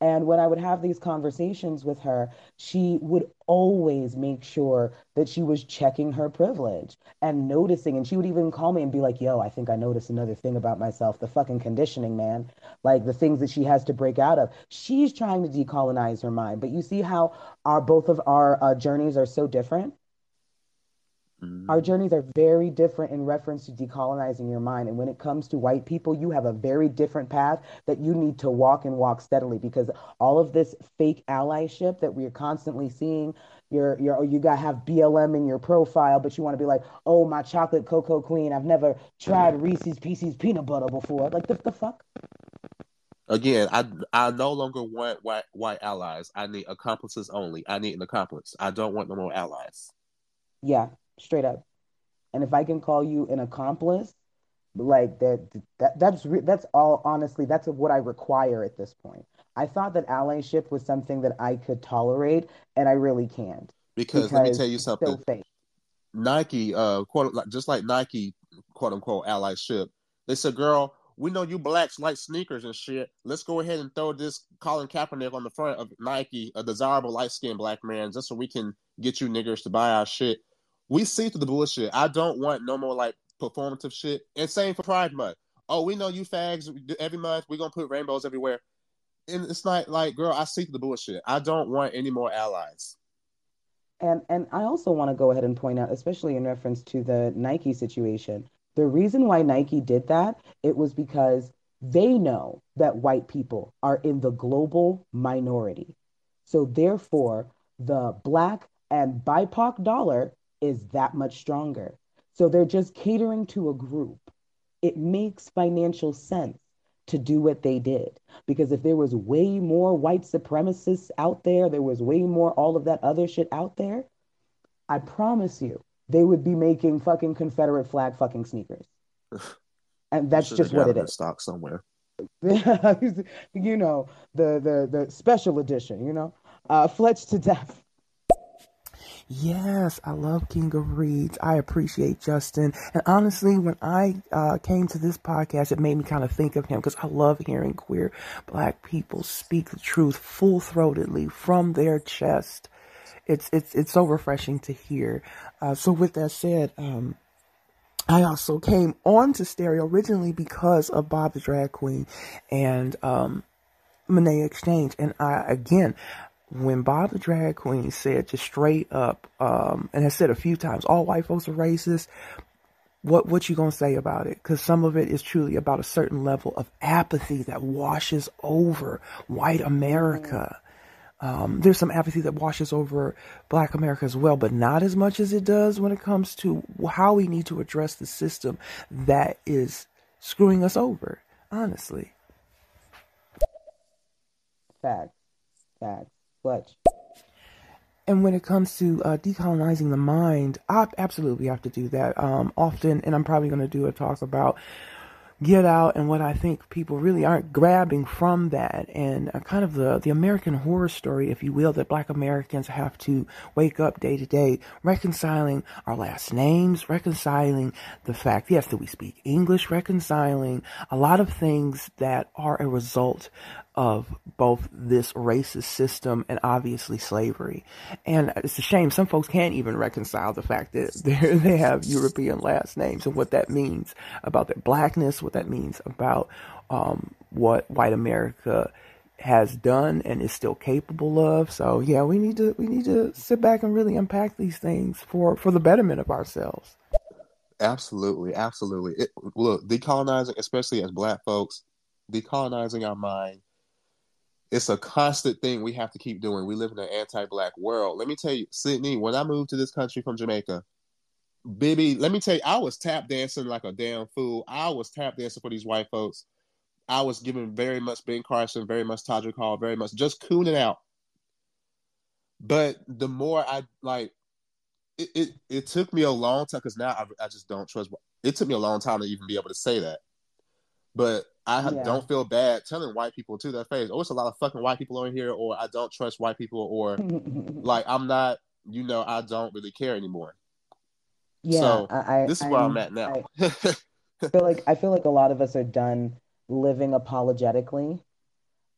Speaker 3: And when I would have these conversations with her, she would always make sure that she was checking her privilege and noticing. And she would even call me and be like, yo, I think I noticed another thing about myself the fucking conditioning, man. Like the things that she has to break out of. She's trying to decolonize her mind. But you see how our both of our uh, journeys are so different? Our mm. journeys are very different in reference to decolonizing your mind. And when it comes to white people, you have a very different path that you need to walk and walk steadily because all of this fake allyship that we're constantly seeing, you're, you're, you got to have BLM in your profile, but you want to be like, oh, my chocolate cocoa queen, I've never tried Reese's Pieces peanut butter before. Like, the, the fuck?
Speaker 2: Again, I I no longer want white white allies. I need accomplices only. I need an accomplice. I don't want no more allies.
Speaker 3: Yeah, straight up. And if I can call you an accomplice, like that, that that's that's all. Honestly, that's what I require at this point. I thought that allyship was something that I could tolerate, and I really can't.
Speaker 2: Because, because let me tell you something. Nike, uh, quote, just like Nike, quote unquote, allyship. They said, "Girl, we know you blacks like sneakers and shit. Let's go ahead and throw this Colin Kaepernick on the front of Nike, a desirable light skinned black man, just so we can get you niggers to buy our shit." We see through the bullshit. I don't want no more like performative shit. And same for Pride Month. Oh, we know you fags every month. We're gonna put rainbows everywhere. And it's not like, girl, I see through the bullshit. I don't want any more allies.
Speaker 3: And and I also want to go ahead and point out, especially in reference to the Nike situation, the reason why Nike did that, it was because they know that white people are in the global minority. So therefore, the black and BIPOC dollar is that much stronger. So they're just catering to a group. It makes financial sense to do what they did. Because if there was way more white supremacists out there, there was way more all of that other shit out there, I promise you, they would be making fucking Confederate flag fucking sneakers. [SIGHS] And that's just what it is.
Speaker 2: Stock somewhere. [LAUGHS]
Speaker 3: you know, the the the special edition, you know. Uh Fletch to death.
Speaker 11: Yes, I love King of Reads. I appreciate Justin. And honestly, when I uh, came to this podcast, it made me kind of think of him because I love hearing queer black people speak the truth full throatedly from their chest. It's it's it's so refreshing to hear. Uh, so with that said, um, I also came on to stereo originally because of Bob the Drag Queen and um, Monét X Change. And I again when Bob the Drag Queen said just straight up, um, and has said a few times, all white folks are racist. What what you gonna say about it? Because some of it is truly about a certain level of apathy that washes over white America. Um, there's some apathy that washes over Black America as well, but not as much as it does when it comes to how we need to address the system that is screwing us over. Honestly.
Speaker 3: Fact. Fact.
Speaker 11: And when it comes to uh, decolonizing the mind, I absolutely have to do that um, often, and I'm probably going to do a talk about Get Out and what I think people really aren't grabbing from that, and uh, kind of the the American horror story, if you will, that Black Americans have to wake up day to day, reconciling our last names, reconciling the fact, yes, that we speak English, reconciling a lot of things that are a result of both this racist system and obviously slavery. And it's a shame some folks can't even reconcile the fact that [LAUGHS] they have European last names and what that means about their blackness, what that means about um, what white America has done and is still capable of. So yeah, we need to we need to sit back and really unpack these things for for the betterment of ourselves.
Speaker 2: Absolutely, absolutely. It, look, decolonizing, especially as Black folks, decolonizing our mind it's a constant thing we have to keep doing. We live in an anti-black world. Let me tell you, Sydney, when I moved to this country from Jamaica, baby, let me tell you, I was tap dancing like a damn fool. I was tap dancing for these white folks. I was giving very much Ben Carson, very much Todrick Hall, very much just cooning out. But the more I like, it, it, it took me a long time because now I, I just don't trust. It took me a long time to even be able to say that. But I yeah. don't feel bad telling white people to their face, oh, it's a lot of fucking white people on here, or I don't trust white people, or [LAUGHS] like I'm not, you know, I don't really care anymore.
Speaker 3: Yeah,
Speaker 2: so
Speaker 3: I,
Speaker 2: this is
Speaker 3: I,
Speaker 2: where I'm at now.
Speaker 3: I, [LAUGHS] I feel like I feel like a lot of us are done living apologetically,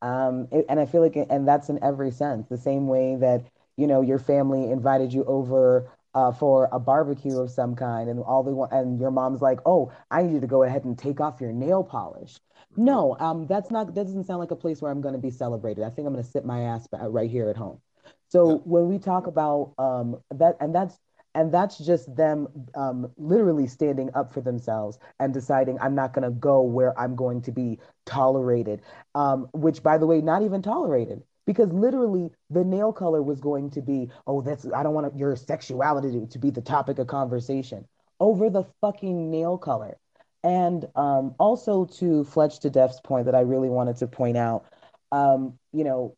Speaker 3: um, it, and I feel like, and that's in every sense. The same way that you know your family invited you over uh, for a barbecue of some kind, and all they want, and your mom's like, "Oh, I need you to go ahead and take off your nail polish." No, um, that's not. That doesn't sound like a place where I'm going to be celebrated. I think I'm going to sit my ass right here at home. So yeah. when we talk about um, that, and that's and that's just them um, literally standing up for themselves and deciding I'm not going to go where I'm going to be tolerated. Um, which, by the way, not even tolerated because literally the nail color was going to be, oh, that's I don't want your sexuality to, be the topic of conversation over the fucking nail color. And um, also to Fletch to Def's point that I really wanted to point out, um, you know,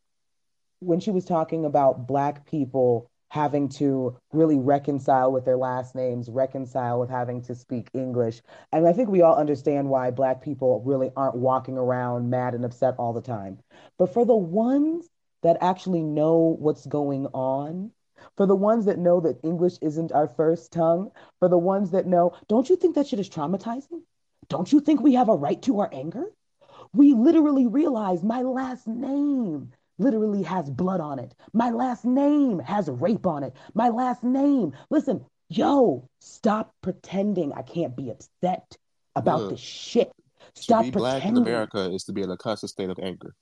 Speaker 3: when she was talking about Black people having to really reconcile with their last names, reconcile with having to speak English. And I think we all understand why Black people really aren't walking around mad and upset all the time. But for the ones that actually know what's going on, for the ones that know that English isn't our first tongue, for the ones that know, don't you think that shit is traumatizing? Don't you think we have a right to our anger? We literally realize my last name literally has blood on it. My last name has rape on it. My last name, listen, yo, stop pretending I can't be upset about
Speaker 2: Look,
Speaker 3: this shit. Stop to
Speaker 2: be black in. America is to be in a constant state of anger.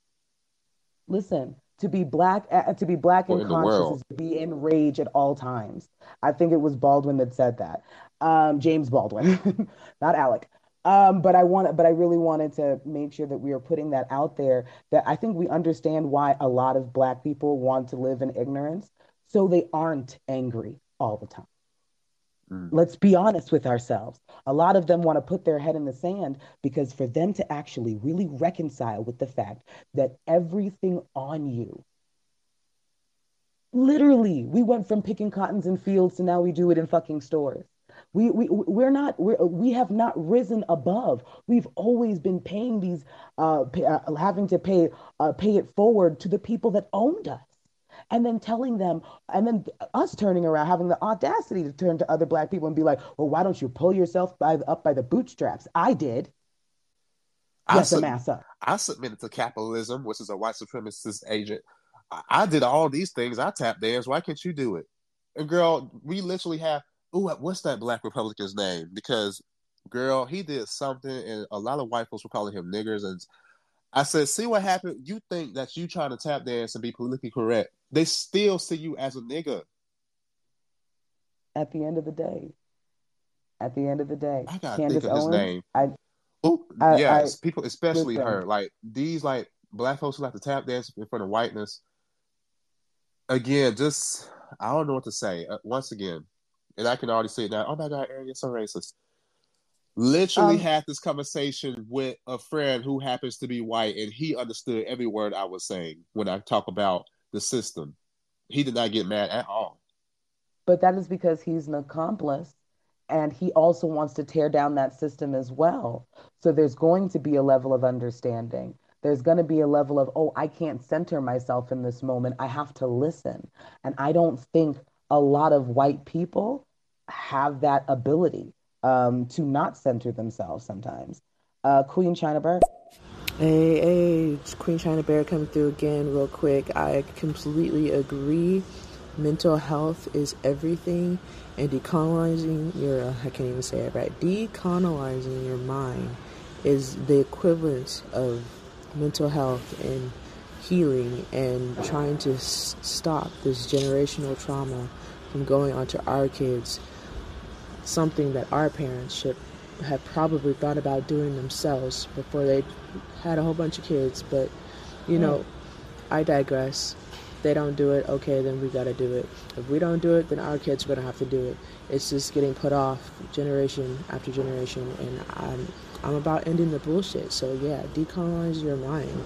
Speaker 3: Listen, to be black, uh, to be black and conscious is to be in rage at all times. I think it was Baldwin that said that. Um, James Baldwin, [LAUGHS] not Alec. Um, but I want, but I really wanted to make sure that we are putting that out there. That I think we understand why a lot of black people want to live in ignorance, so they aren't angry all the time.
Speaker 2: Mm.
Speaker 3: Let's be honest with ourselves. A lot of them want to put their head in the sand because for them to actually really reconcile with the fact that everything on you, literally, we went from picking cottons in fields to now we do it in fucking stores. We, we, we're not, we're, we have not risen above. We've always been paying these, uh, pay, uh, having to pay, uh, pay it forward to the people that owned us and then telling them, and then us turning around, having the audacity to turn to other black people and be like, well, why don't you pull yourself by, up by the bootstraps? I did.
Speaker 2: I,
Speaker 3: Yes,
Speaker 2: sub-
Speaker 3: massa.
Speaker 2: I submitted to capitalism, which is a white supremacist agent. I, I did all these things. I tap dance. Why can't you do it? And girl, we literally have. Ooh, what's that black Republican's name? Because girl, he did something, and a lot of white folks were calling him niggers. And I said, see what happened. You think that you trying to tap dance and be politically correct? They still see you as a nigga.
Speaker 3: At the end of the day, at the end of the day,
Speaker 2: I gotta
Speaker 3: Candace
Speaker 2: think of his
Speaker 3: Owens,
Speaker 2: name.
Speaker 3: I,
Speaker 2: Ooh,
Speaker 3: I-
Speaker 2: yes,
Speaker 3: I-
Speaker 2: people, especially
Speaker 3: listen.
Speaker 2: her. Like these, like black folks who like to tap dance in front of whiteness. Again, just I don't know what to say. Uh, once again, and I can already see it now. Oh my God, Aaron, you're so racist. Literally
Speaker 3: Um,
Speaker 2: had this conversation with a friend who happens to be white, and he understood every word I was saying when I talk about the system. He did not get mad at all.
Speaker 3: but that is because he's an accomplice and he also wants to tear down that system as well. So there's going to be a level of understanding. There's going to be a level of, oh, I can't center myself in this moment. I have to listen. And I don't think a lot of white people have that ability um, to not center themselves sometimes. Uh, Queen China Bird.
Speaker 13: Hey, hey, it's Queen China Bear coming through again, real quick. I completely agree. Mental health is everything, and decolonizing your, I can't even say it right, decolonizing your mind is the equivalent of mental health and healing and trying to s- stop this generational trauma from going onto our kids. Something that our parents should have probably thought about doing themselves before they had a whole bunch of kids. But, you know, I digress. They don't do it, okay, then we gotta do it. If we don't do it, then our kids are gonna have to do it. It's just getting put off generation after generation, and I'm I'm about ending the bullshit. So yeah, decolonize your mind.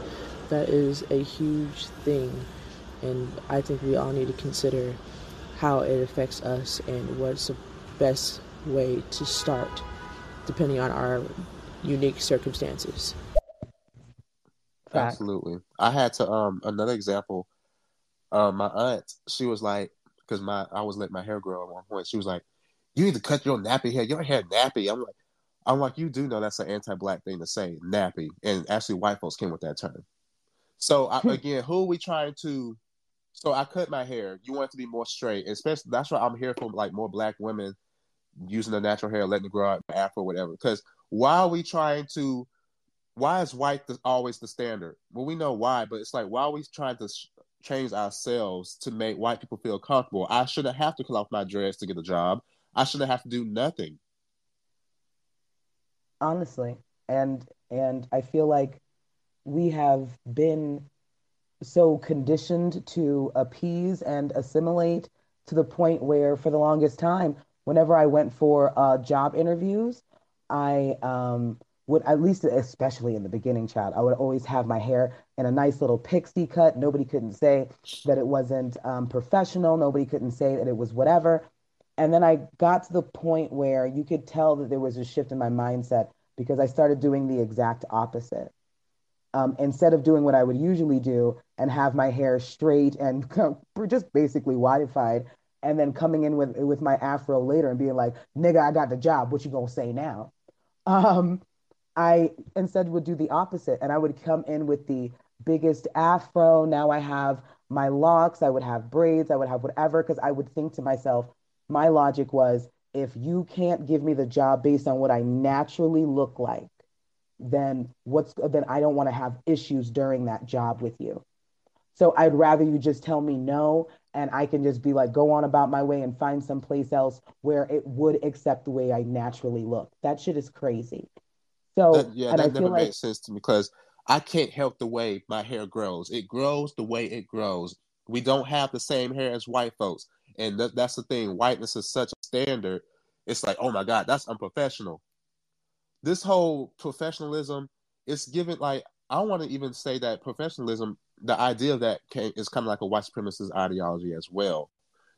Speaker 13: That is a huge thing, and I think we all need to consider how it affects us and what's the best way to start, depending on our unique circumstances.
Speaker 3: Fact.
Speaker 2: Absolutely. I had to um another example. Um, my aunt, she was like, because my I was letting my hair grow at one point. She was like, "You need to cut your nappy hair. Your hair nappy." I'm like, I'm like, you do know that's an anti-black thing to say, nappy, and actually white folks came with that term. So I, again, who are we trying to? So I cut my hair. You want it to be more straight, especially that's why I'm here for like more black women using their natural hair, letting it grow out, afro, whatever. Because why are we trying to? Why is white the, always the standard? Well, we know why, but it's like why are we trying to sh- change ourselves to make white people feel comfortable? I shouldn't have to cut off my dress to get a job. I shouldn't have to do nothing.
Speaker 3: honestly and and i feel like we have been so conditioned to appease and assimilate to the point where for the longest time whenever i went for uh, job interviews i um, would at least especially in the beginning child i would always have my hair in a nice little pixie cut. Nobody couldn't say that it wasn't um, professional. Nobody couldn't say that it was whatever. And then I got to the point where you could tell that there was a shift in my mindset because I started doing the exact opposite. Um, instead of doing what I would usually do and have my hair straight and [LAUGHS] just basically whiteified, and then coming in with with my afro later and being like, "Nigga, I got the job. What you gonna say now?" [LAUGHS] Um, I instead would do the opposite, and I would come in with the biggest afro. Now I have my locks. I would have braids. I would have whatever because I would think to myself, my logic was if you can't give me the job based on what I naturally look like, then what's then I don't want to have issues during that job with you. So I'd rather you just tell me no and I can just be like go on about my way and find some place else where it would accept the way I naturally look. That shit is crazy. So
Speaker 2: That, yeah,
Speaker 3: and
Speaker 2: that
Speaker 3: I
Speaker 2: never made
Speaker 3: like
Speaker 2: sense to me because I can't help the way my hair grows. It grows the way it grows. We don't have the same hair as white folks, and that, that's the thing. Whiteness is such a standard. It's like, oh my god, that's unprofessional. This whole professionalism, it's given like I don't want to even say that professionalism. The idea of that came, is kind of like a white supremacist ideology as well,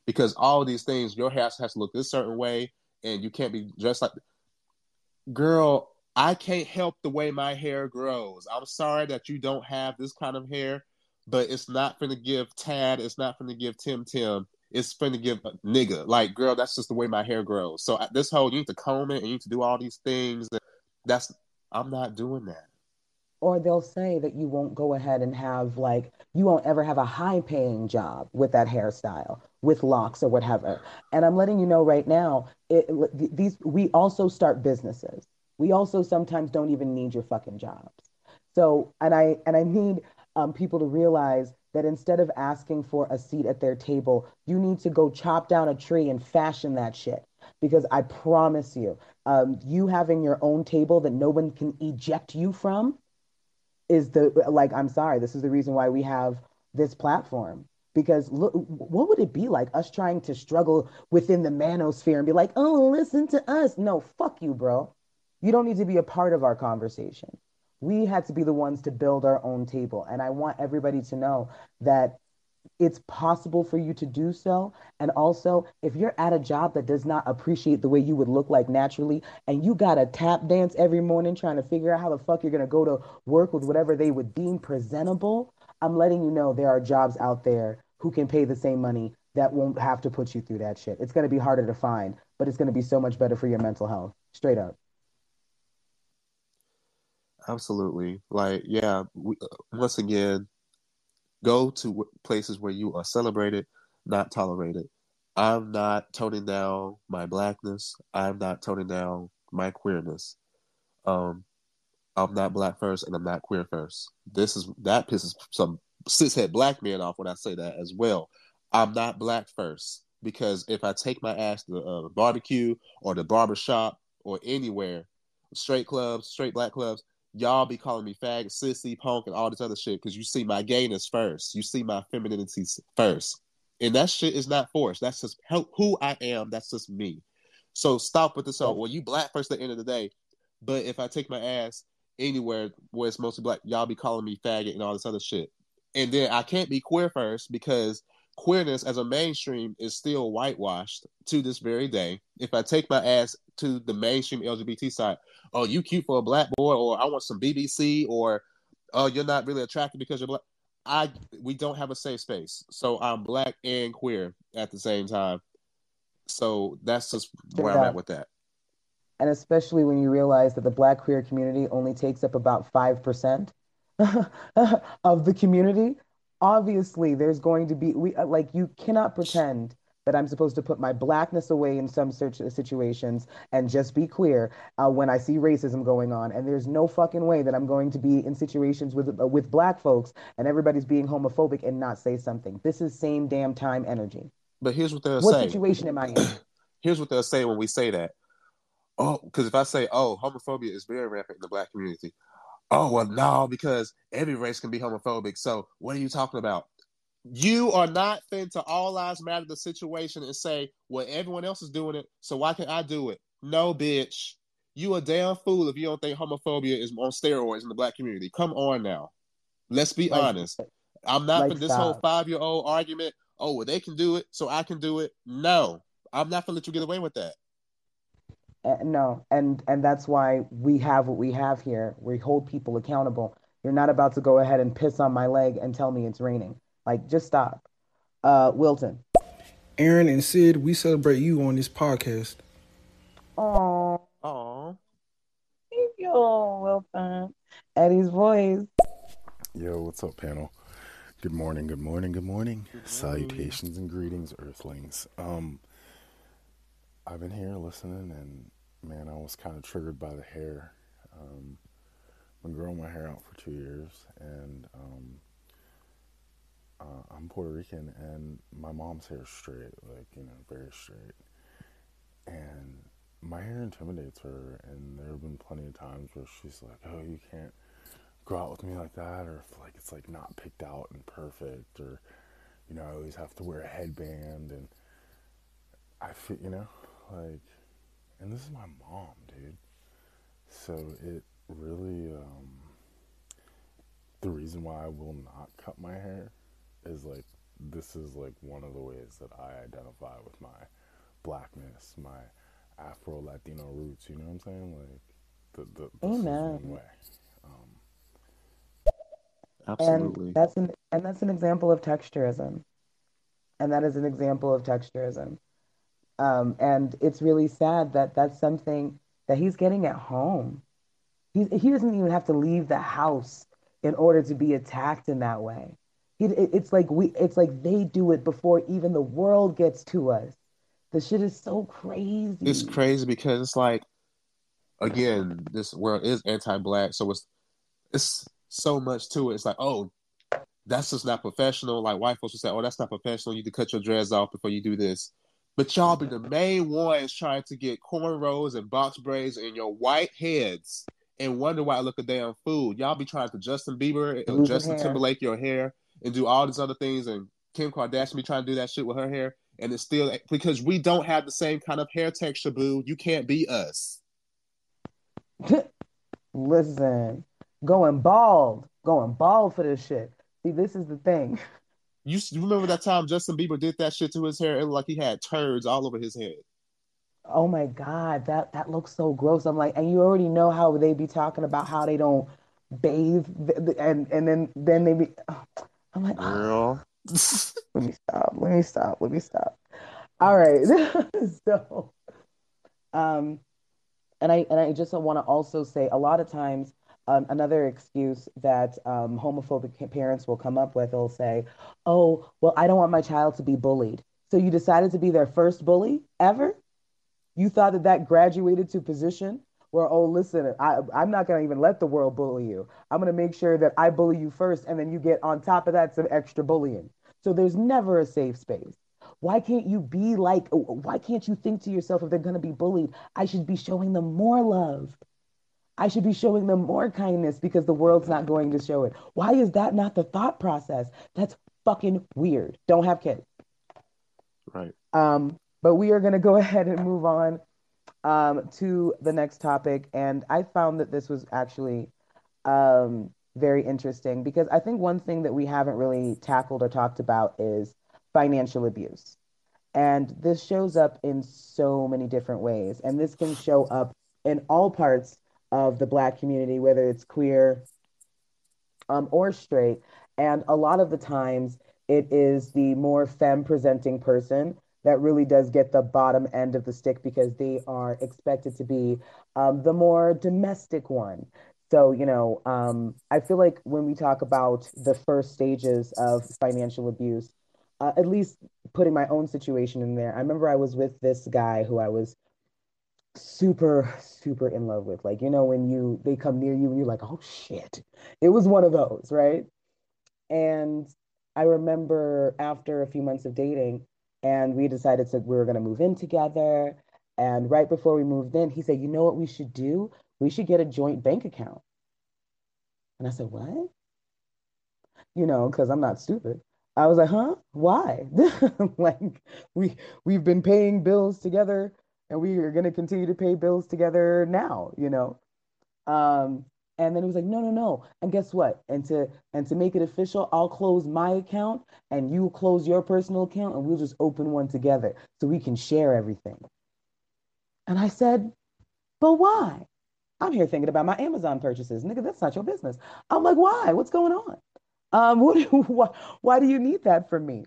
Speaker 2: because all these things, your hair has to look this certain way, and you can't be dressed like girl, I can't help the way my hair grows. I'm sorry that you don't have this kind of hair, but it's not gonna give Tad, it's not gonna give Tim Tim, it's gonna give a nigga. Like, girl, that's just the way my hair grows. So this whole you need to comb it and you need to do all these things. That's I'm not doing that.
Speaker 3: Or they'll say that you won't go ahead and have like you won't ever have a high paying job with that hairstyle with locks or whatever. And i'm letting you know right now it, these we also start businesses. We also sometimes don't even need your fucking jobs. So and i and i need um, people to realize that instead of asking for a seat at their table you need to go chop down a tree and fashion that shit. Because i promise you um, you having your own table that no one can eject you from is the like i'm sorry this is the reason why we have this platform. Because look what would it be like us trying to struggle within the manosphere and be like oh listen to us. No fuck you bro. You don't need to be a part of our conversation. We had to be the ones to build our own table. And i want everybody to know that it's possible for you to do so. And also, if you're at a job that does not appreciate the way you would look like naturally, and you got to tap dance every morning trying to figure out how the fuck you're going to go to work with whatever they would deem presentable, I'm letting you know there are jobs out there who can pay the same money that won't have to put you through that shit. It's going to be harder to find, but it's going to be so much better for your mental health. Straight up.
Speaker 2: Absolutely. Like, yeah, we, uh, once again, go to places where you are celebrated, not tolerated. I'm not toning down my blackness. I'm not toning down my queerness. Um, I'm not black first, and I'm not queer first. This is that pisses some cishet black men off when I say that as well. I'm not black first because if I take my ass to the uh, barbecue or the barber shop or anywhere, straight clubs, straight black clubs, y'all be calling me fag, sissy, punk, and all this other shit because you see my gayness first. You see my femininity first. And that shit is not forced. That's just how, who I am. That's just me. So stop with this whole, well, you black first at the end of the day. But if I take my ass anywhere where it's mostly black, y'all be calling me faggot and all this other shit. And then I can't be queer first because queerness as a mainstream is still whitewashed to this very day. If I take my ass to the mainstream LGBT side, oh, you cute for a black boy, or I want some BBC, or oh, you're not really attractive because you're black. I we don't have a safe space, so I'm black and queer at the same time. So that's just where I'm at with that.
Speaker 3: and especially when you realize that the black queer community only takes up about 5% [LAUGHS] of the community obviously there's going to be we uh, like you cannot pretend that i'm supposed to put my blackness away in some search situations and just be queer uh, when i see racism going on and there's no fucking way that i'm going to be in situations with uh, with black folks and everybody's being homophobic and not say something this is same damn time energy
Speaker 2: But here's what they'll
Speaker 3: what
Speaker 2: say.
Speaker 3: situation am i in [CLEARS THROAT]
Speaker 2: Here's what they'll say when we say that. Oh, because if I say, oh, homophobia is very rampant in the black community. Oh, well, no, because every race can be homophobic. So what are you talking about? You are not fin to all lives matter the situation and say, well, everyone else is doing it, so why can't I do it? No, bitch. You a damn fool if you don't think homophobia is on steroids in the black community. Come on now. Let's be
Speaker 3: Like-
Speaker 2: honest. I'm not
Speaker 3: like,
Speaker 2: for this whole five year old argument. Oh, well, they can do it, so I can do it. No, I'm not gonna let you get away with that.
Speaker 3: Uh, no, and and that's why we have what we have here. We hold people accountable. You're not about to go ahead and piss on my leg and tell me it's raining. Like, just stop. Uh, Wilton.
Speaker 8: Aaron and Sid, we celebrate you on this podcast.
Speaker 3: Oh,
Speaker 2: Oh,
Speaker 3: thank you, Wilton. Eddie's voice.
Speaker 16: Yo, what's up, panel? Good morning, good morning, good morning. Salutations and greetings, Earthlings. Um, I've been here listening, and man, I was kind of triggered by the hair. Um, I've been growing my hair out for two years, and um, uh, I'm Puerto Rican, and my mom's hair is straight, like you know, very straight. And my hair intimidates her, and there have been plenty of times where she's like, "Oh, you can't go out with me like that," or if like it's like not picked out and perfect, or you know, I always have to wear a headband, and I feel, you know, like, and this is my mom, dude. So it really, um, the reason why I will not cut my hair is like this is like one of the ways that I identify with my blackness, my Afro Latino roots. You know what I'm saying? Like the the this is
Speaker 3: Amen.
Speaker 16: one way.
Speaker 2: Absolutely.
Speaker 3: And that's an and that's an example of texturism. And that is an example of texturism. Um, and it's really sad that that's something that he's getting at home. He he doesn't even have to leave the house in order to be attacked in that way. He, it- it's like we it's like they do it before even the world gets to us. The shit is so crazy.
Speaker 2: It's crazy because it's like, again, this world is anti-black, so it's it's so much to it. It's like, oh, that's just not professional. Like white folks will say, oh, that's not professional. You need to cut your dreads off before you do this. But y'all be the [LAUGHS] main ones trying to get cornrows and box braids in your white heads and wonder why I look a damn fool. Y'all be trying to Justin Bieber and Justin
Speaker 3: hair.
Speaker 2: Timberlake your hair and do all these other things, and Kim Kardashian be trying to do that shit with her hair, and it's still because we don't have the same kind of hair texture, boo. You can't be us. [LAUGHS]
Speaker 3: Listen, going bald, going bald for this shit. See, this is the thing. [LAUGHS]
Speaker 2: You, you remember that time Justin Bieber did that shit to his hair? It looked like he had turds all over his head.
Speaker 3: Oh my God, that that looks so gross. I'm like, and you already know how they be talking about how they don't bathe, th- th- and and then then they be. I'm like,
Speaker 2: Girl. [LAUGHS] [LAUGHS]
Speaker 3: let me stop. Let me stop. Let me stop. All right. [LAUGHS] so, um, and I and I just want to also say a lot of times um, another excuse that um, homophobic parents will come up with, they'll say, "Oh, well, I don't want my child to be bullied." So you decided to be their first bully ever? You thought that that graduated to position where, oh, listen, I, I'm not going to even let the world bully you. I'm going to make sure that I bully you first, and then you get on top of that some extra bullying. So there's never a safe space. Why can't you be like, why can't you think to yourself if they're going to be bullied, I should be showing them more love? I should be showing them more kindness because the world's not going to show it. Why is that not the thought process? That's fucking weird. Don't have kids.
Speaker 2: Right.
Speaker 3: Um, but we are going to go [LAUGHS] ahead and move on um, to the next topic. And I found that this was actually um, very interesting because I think one thing that we haven't really tackled or talked about is financial abuse. And this shows up in so many different ways. And this can show up in all parts of the Black community, whether it's queer um, or straight. And a lot of the times, it is the more femme presenting person that really does get the bottom end of the stick because they are expected to be um, the more domestic one. So, you know, um, I feel like when we talk about the first stages of financial abuse, uh, at least putting my own situation in there, I remember I was with this guy who I was super, super in love with. Like, you know, when you they come near you and you're like, oh shit. It was one of those, right? And I remember after a few months of dating, and we decided that we were going to move in together. And right before we moved in, he said, You know what we should do? We should get a joint bank account. And I said, What? You know, because I'm not stupid. I was like, Huh? Why? [LAUGHS] like, we, we've been paying bills together and we are going to continue to pay bills together now, you know? Um, and then it was like, no, no, no. And guess what? And to and to make it official, I'll close my account and you close your personal account and we'll just open one together so we can share everything. And I said, but why? I'm here thinking about my Amazon purchases. Nigga, that's not your business. I'm like, why? What's going on? Um, [LAUGHS] what, why, why do you need that from me?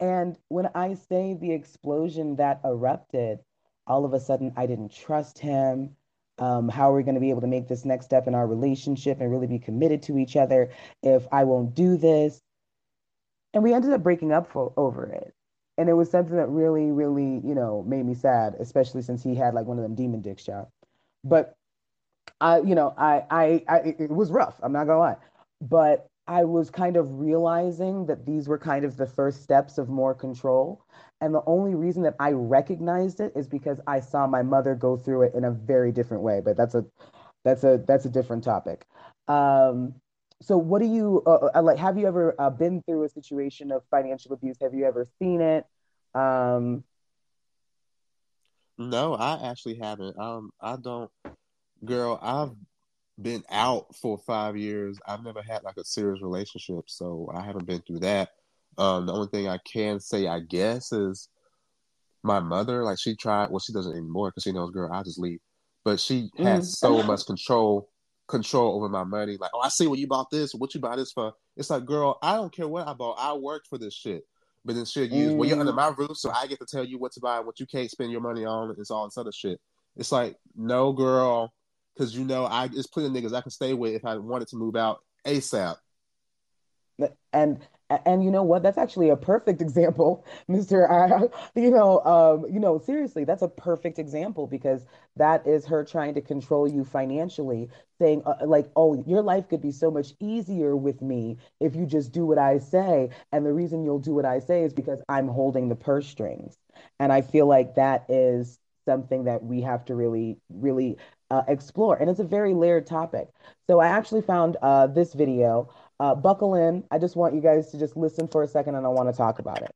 Speaker 3: And when I say the explosion that erupted, all of a sudden I didn't trust him um, how are we going to be able to make this next step in our relationship and really be committed to each other if I won't do this? And we ended up breaking up for, over it. and it was something that really, really, you know, made me sad, especially since he had like one of them demon dicks job. But I, you know, I, I, I, it was rough. I'm not gonna lie, but I was kind of realizing that these were kind of the first steps of more control. And the only reason that I recognized it is because I saw my mother go through it in a very different way. But that's a, that's a, that's a different topic. Um, so what do you uh, uh, like have you ever uh, been through a situation of financial abuse have you ever seen it um
Speaker 2: no i actually haven't um i don't girl i've been out for five years i've never had like a serious relationship so i haven't been through that um the only thing i can say i guess is my mother like she tried well she doesn't anymore because she knows girl i'll just leave but she has mm. so much control control over my money. Like, oh, I see what you bought this. What you buy this for? It's like, girl, I don't care what I bought. I worked for this shit. But then she'll use, mm. well, you're under mm. my roof, so I get to tell you what to buy, what you can't spend your money on. It's all this other shit. It's like, no, girl, because you know, I it's plenty of niggas I can stay with if I wanted to move out ASAP.
Speaker 3: And and you know what? That's actually a perfect [LAUGHS] example, Mister. I, you know, um, you know, seriously, that's a perfect example because that is her trying to control you financially, saying uh, like, "Oh, your life could be so much easier with me if you just do what I say." And the reason you'll do what I say is because I'm holding the purse strings, and I feel like that is something that we have to really, really uh, explore, and it's a very layered topic. So I actually found uh, this video uh, buckle in. I just want you guys to just listen for a second and I want to talk about it.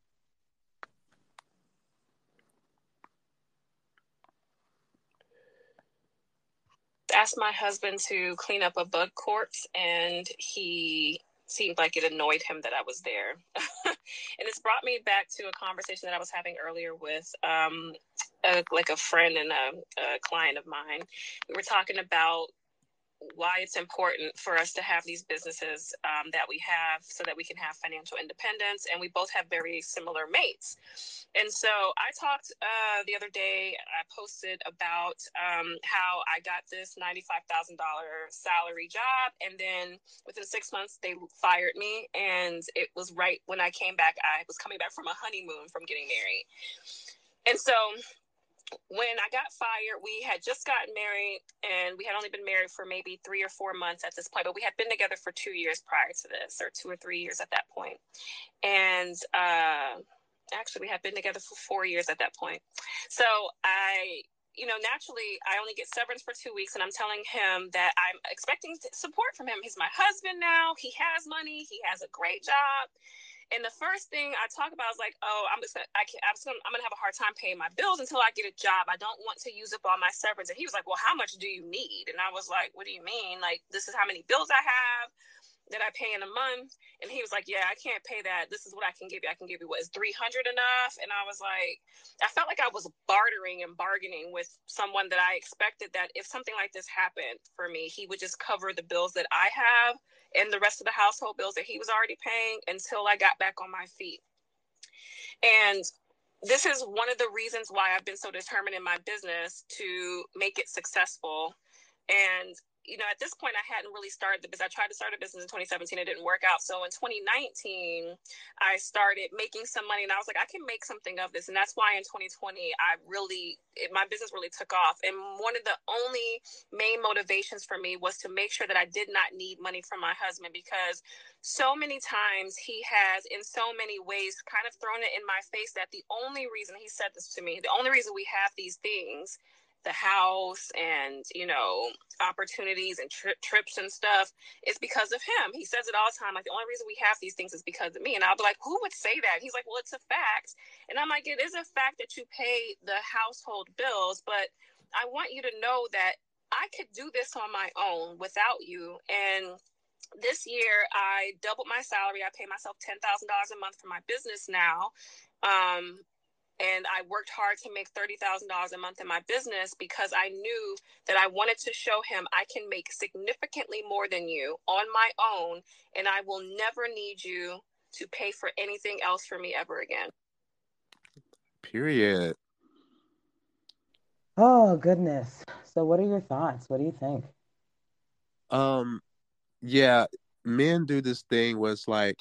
Speaker 17: Asked my husband to clean up a bug corpse, and he seemed like it annoyed him that I was there. [LAUGHS] and it's brought me back to a conversation that I was having earlier with um, a, like a friend and a, a client of mine. We were talking about why it's important for us to have these businesses um, that we have so that we can have financial independence and we both have very similar mates. And so i talked uh, the other day i posted about um, how i got this $95000 salary job and then within six months they fired me and it was right when i came back i was coming back from a honeymoon from getting married. And so when I got fired, we had just gotten married and we had only been married for maybe three or four months at this point, but we had been together for two years prior to this, or two or three years at that point. And uh, actually, we had been together for four years at that point. So I you know, naturally, I only get severance for two weeks, and I'm telling him that I'm expecting support from him. He's my husband now. He has money. He has a great job. And the first thing I talk about is like, oh, I'm just I can't, I'm, just gonna, I'm gonna have a hard time paying my bills until I get a job. I don't want to use up all my severance. And he was like, well, how much do you need? And I was like, what do you mean? Like, this is how many bills I have that I pay in a month. And he was like, yeah, I can't pay that. This is what I can give you. I can give you what is 300 enough. And I was like, I felt like I was bartering and bargaining with someone that I expected that if something like this happened for me, he would just cover the bills that I have and the rest of the household bills that he was already paying until I got back on my feet. And this is one of the reasons why I've been so determined in my business to make it successful. And you know, at this point, I hadn't really started the business. I tried to start a business in 2017. It didn't work out. So in 2019, I started making some money and I was like, I can make something of this. And that's why in 2020, I really, it, my business really took off. And one of the only main motivations for me was to make sure that I did not need money from my husband because so many times he has, in so many ways, kind of thrown it in my face that the only reason he said this to me, the only reason we have these things the house and you know opportunities and tri- trips and stuff it's because of him. He says it all the time like the only reason we have these things is because of me. And i'll be like who would say that? He's like well it's a fact. And i'm like it is a fact that you pay the household bills but i want you to know that i could do this on my own without you. And this year i doubled my salary. I pay myself $10000 a month for my business now. Um, and I worked hard to make $30,000 a month in my business because I knew that I wanted to show him I can make significantly more than you on my own and I will never need you to pay for anything else for me ever again.
Speaker 2: Period.
Speaker 3: Oh, goodness. So what are your thoughts? What do you think?
Speaker 2: Um yeah, men do this thing where it's like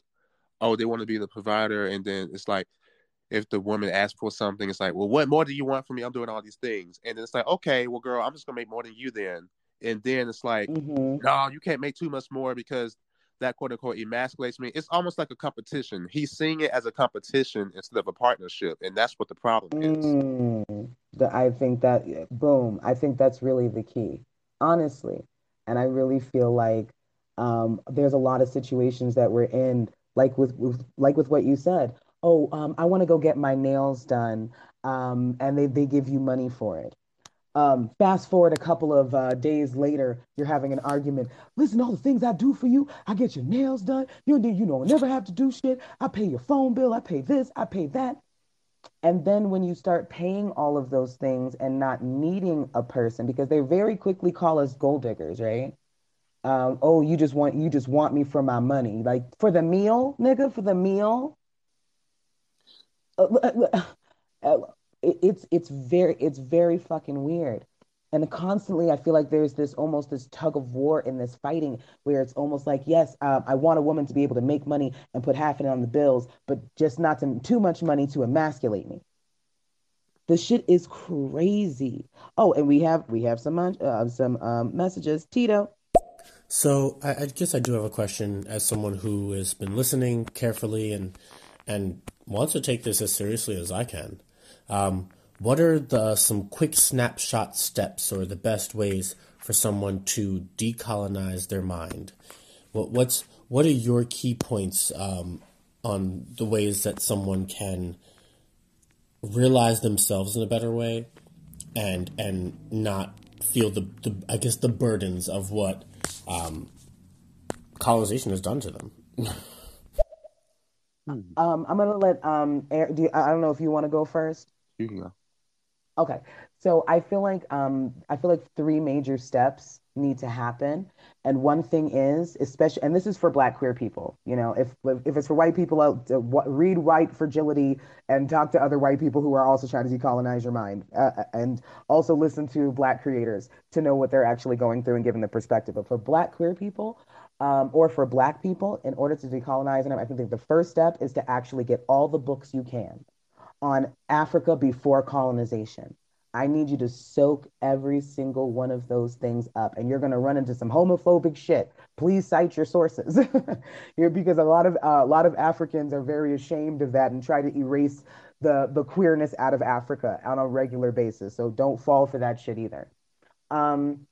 Speaker 2: oh, they want to be the provider and then it's like if the woman asks for something, it's like, well, what more do you want from me? I'm doing all these things, and then it's like, okay, well, girl, I'm just gonna make more than you then. And then it's like,
Speaker 3: Mhm.
Speaker 2: no, you can't make too much more because that quote unquote emasculates me. It's almost like a competition. He's seeing it as a competition instead of a partnership, and that's what the problem is.
Speaker 3: Mm, the, I think that, boom, I think that's really the key, honestly. And I really feel like um, there's a lot of situations that we're in, like with, with like with what you said. Oh, um, I want to go get my nails done, um, and they, they give you money for it. Um, fast forward a couple of uh, days later, you're having an argument. Listen, all the things I do for you, I get your nails done. You you know, never have to do shit. I pay your phone bill. I pay this. I pay that. And then when you start paying all of those things and not needing a person, because they very quickly call us gold diggers, right? Um, oh, you just want you just want me for my money, like for the meal, nigga, for the meal. It- it's it's very it's very fucking weird. And constantly i feel like there's this almost this tug of war in this fighting where it's almost like yes um, i want a woman to be able to make money and put half of it on the bills but just not to, too much money to emasculate me. The shit is crazy. Oh and we have we have some uh, some um, messages. Tito.
Speaker 14: So I, I guess I do have a question as someone who has been listening carefully and and wants to take this as seriously as I can. Um, what are the some quick snapshot steps or the best ways for someone to decolonize their mind? What what's what are your key points um, on the ways that someone can realize themselves in a better way and and not feel the, the I guess the burdens of what um, colonization has done to them. [LAUGHS]
Speaker 3: um, i'm gonna let um Aaron, do you, i don't know if you want to go first
Speaker 2: You can go.
Speaker 3: Okay. So I feel like um I feel like three major steps need to happen. And one thing is, especially and this is for black queer people, you know, if if it's for white people out to read white fragility and talk to other white people who are also trying to decolonize your mind uh, and also listen to black creators to know what they're actually going through and giving the perspective. But for black queer people, um, or for black people, in order to decolonize them, I think the first step is to actually get all the books you can on Africa before colonization. I need you to soak every single one of those things up, and you're going to run into some homophobic shit. Please cite your sources, [LAUGHS] because a lot of uh, a lot of Africans are very ashamed of that and try to erase the the queerness out of Africa on a regular basis. So don't fall for that shit either. Um,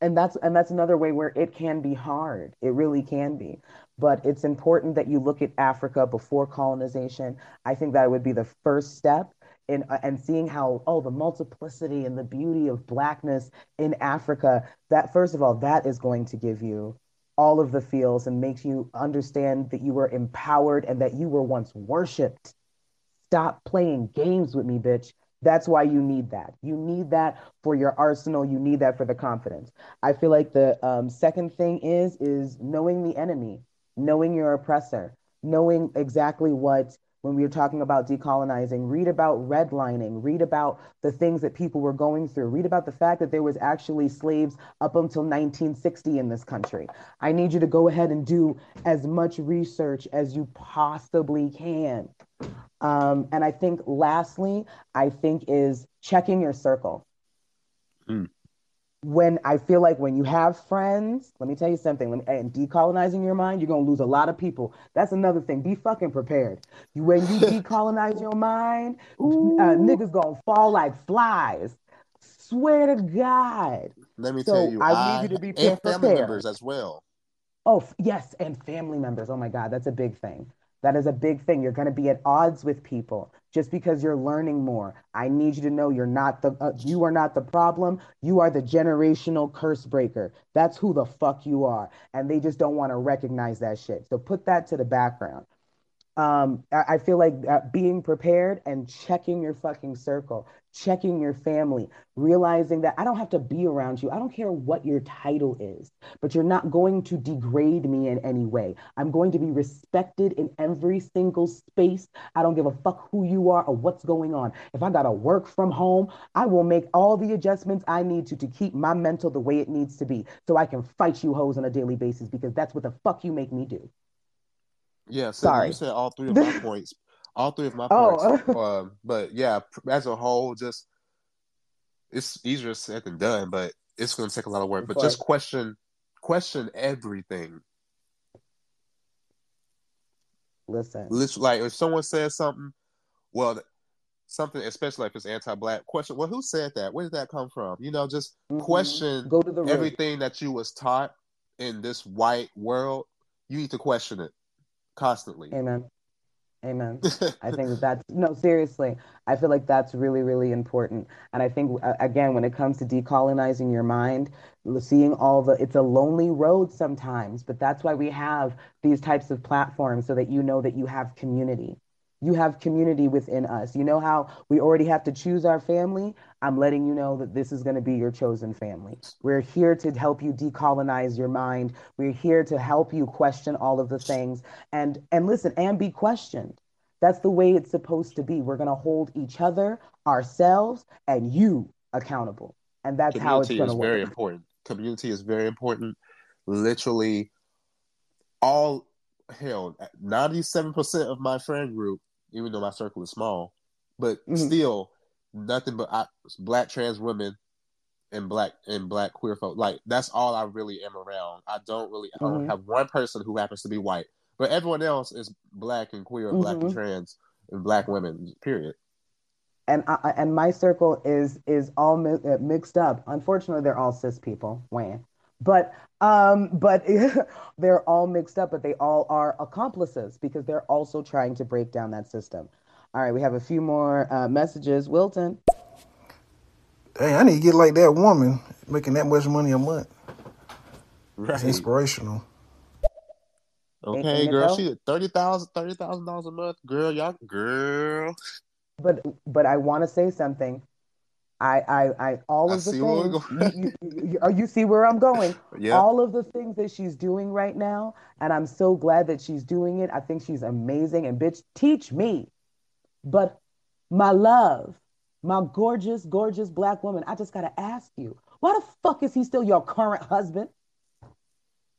Speaker 3: and that's and that's another way where it can be hard. It really can be. But it's important that you look at africa before colonization. I think that would be the first step in uh, and seeing how oh the multiplicity and the beauty of blackness in africa that first of all that is going to give you all of the feels and makes you understand that you were empowered and that you were once worshipped. Stop playing games with me, bitch. That's why you need that. You need that for your arsenal. You need that for the confidence. I feel like the um, second thing is is knowing the enemy, knowing your oppressor, knowing exactly what when we were talking about decolonizing, read about redlining, read about the things that people were going through, read about the fact that there was actually slaves up until 1960 in this country. I need you to go ahead and do as much research as you possibly can. Um, and I think lastly, I think is checking your circle.
Speaker 2: Mm.
Speaker 3: When I feel like when you have friends, let me tell you something, let me, and decolonizing your mind, you're gonna lose a lot of people. That's another thing. Be fucking prepared. You when you [LAUGHS] decolonize your mind, uh, niggas gonna fall like flies. Swear to God.
Speaker 2: Let me
Speaker 3: So
Speaker 2: tell you,
Speaker 3: I need you to be
Speaker 2: and family
Speaker 3: prepared.
Speaker 2: members as well.
Speaker 3: Oh, yes, and family members. Oh my God, that's a big thing. That is a big thing. You're going to be at odds with people just because you're learning more. I need you to know you're not the uh, you are not the problem. You are the generational curse breaker. That's who the fuck you are, and they just don't want to recognize that shit. So put that to the background. Um, I, feel like uh, being prepared and checking your fucking circle, checking your family, realizing that I don't have to be around you. I don't care what your title is, but you're not going to degrade me in any way. I'm going to be respected in every single space. I don't give a fuck who you are or what's going on. If I gotta work from home, I will make all the adjustments I need to to keep my mental the way it needs to be so I can fight you hoes on a daily basis because that's what the fuck you make me do.
Speaker 2: Yeah, so
Speaker 3: Sorry.
Speaker 2: you said all three of my [LAUGHS] points. All three of my
Speaker 3: Oh.
Speaker 2: points. [LAUGHS] um, but yeah, as a whole, just it's easier said than done, but it's going to take a lot of work. But just question, question everything.
Speaker 3: Listen.
Speaker 2: Literally, like if someone says something, well, something especially if it's anti-black, question. Well, who said that? Where did that come from? You know, just question
Speaker 3: Mm-hmm. Go to the
Speaker 2: everything that you was taught in this white world. You need to question it constantly.
Speaker 3: Amen. Amen. [LAUGHS] I think that that's no, seriously. I feel like that's really, really important. And I think, again, when it comes to decolonizing your mind, seeing all the, it's a lonely road sometimes, but that's why we have these types of platforms so that you know that you have community. You have community within us. You know how we already have to choose our family? I'm letting you know that this is going to be your chosen family. We're here to help you decolonize your mind. We're here to help you question all of the things and and listen and be questioned. That's the way it's supposed to be. We're going to hold each other, ourselves, and you accountable. And that's how it's going to work.
Speaker 2: community is very important. Community is very important. Literally, all hell, ninety-seven percent of my friend group, even though my circle is small, but
Speaker 3: Mhm.
Speaker 2: still nothing but I, black trans women and black and black queer folk. Like that's all I really am around. I don't really. I don't
Speaker 3: Mhm.
Speaker 2: have one person who happens to be white, but everyone else is black and queer, black and
Speaker 3: Mhm.
Speaker 2: trans, and black women. Period.
Speaker 3: and I, and my circle is is all mi- uh, mixed up. Unfortunately, they're all cis people. Wham. But um, but [LAUGHS] they're all mixed up. But they all are accomplices because they're also trying to break down that system. All right, we have a few more uh, messages. Wilton,
Speaker 8: Hey, I need to get like that woman making that much money a month. It's
Speaker 2: Right.
Speaker 8: inspirational.
Speaker 2: Okay,
Speaker 3: Ain't it
Speaker 2: girl.
Speaker 3: though?
Speaker 2: She thirty thousand, thirty thousand dollars a month. Girl, y'all, girl.
Speaker 3: but but I want to say something. I I, I all
Speaker 2: I
Speaker 3: of the
Speaker 2: see
Speaker 3: things you, you, you, oh, you see where I'm going. [LAUGHS]
Speaker 2: Yeah.
Speaker 3: All of the things that she's doing right now, and I'm so glad that she's doing it. I think she's amazing. And bitch, teach me. But my love, my gorgeous, gorgeous black woman, I just gotta ask you, why the fuck is he still your current husband?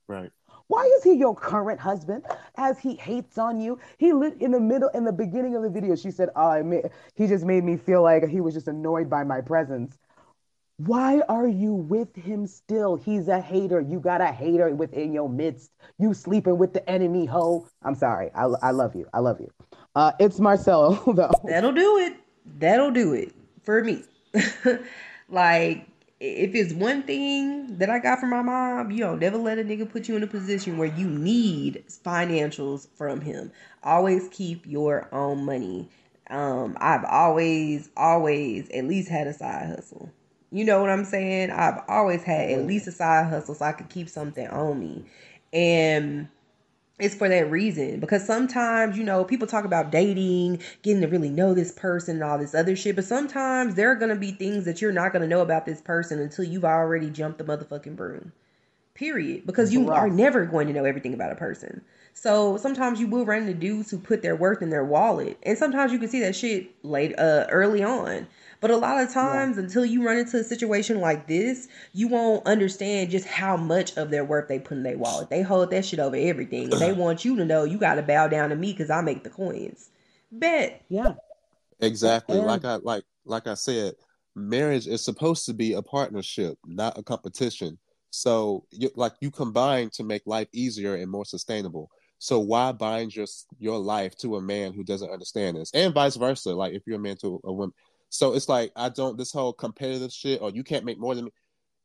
Speaker 2: Right.
Speaker 3: Why is he your current husband? As he hates on you, he lit in the middle, in the beginning of the video. She said, "Oh, I he just made me feel like he was just annoyed by my presence." Why are you with him still? He's a hater. You got a hater within your midst. You sleeping with the enemy ho. I'm sorry. I, I love you. I love you. Uh, it's Marcelo [LAUGHS] though.
Speaker 4: That'll do it. That'll do it for me. [LAUGHS] like, if it's one thing that I got from my mom, you don't never let a nigga put you in a position where you need financials from him. Always keep your own money. Um, I've always, always at least had a side hustle. You know what I'm saying? I've always had at least a side hustle so I could keep something on me. And it's for that reason because sometimes you know people talk about dating getting to really know this person and all this other shit but sometimes there are going to be things that you're not going to know about this person until you've already jumped the motherfucking broom. Period. Because you are never going to know everything about a person. So sometimes you will run into dudes who put their worth in their wallet and sometimes you can see that shit late uh early on but a lot of times until you run into a situation like this you won't understand just how much of their worth they put in their wallet they hold that shit over everything and they [CLEARS THROAT] want you to know you got to bow down to me because i make the coins bet
Speaker 3: yeah
Speaker 2: Exactly.
Speaker 3: And-
Speaker 2: Like I like like I said, marriage is supposed to be a partnership, not a competition. So you like you combine to make life easier and more sustainable. So why bind your your life to a man who doesn't understand this, and vice versa? Like if you're a man to a woman, so it's like I don't this whole competitive shit, or you can't make more than me.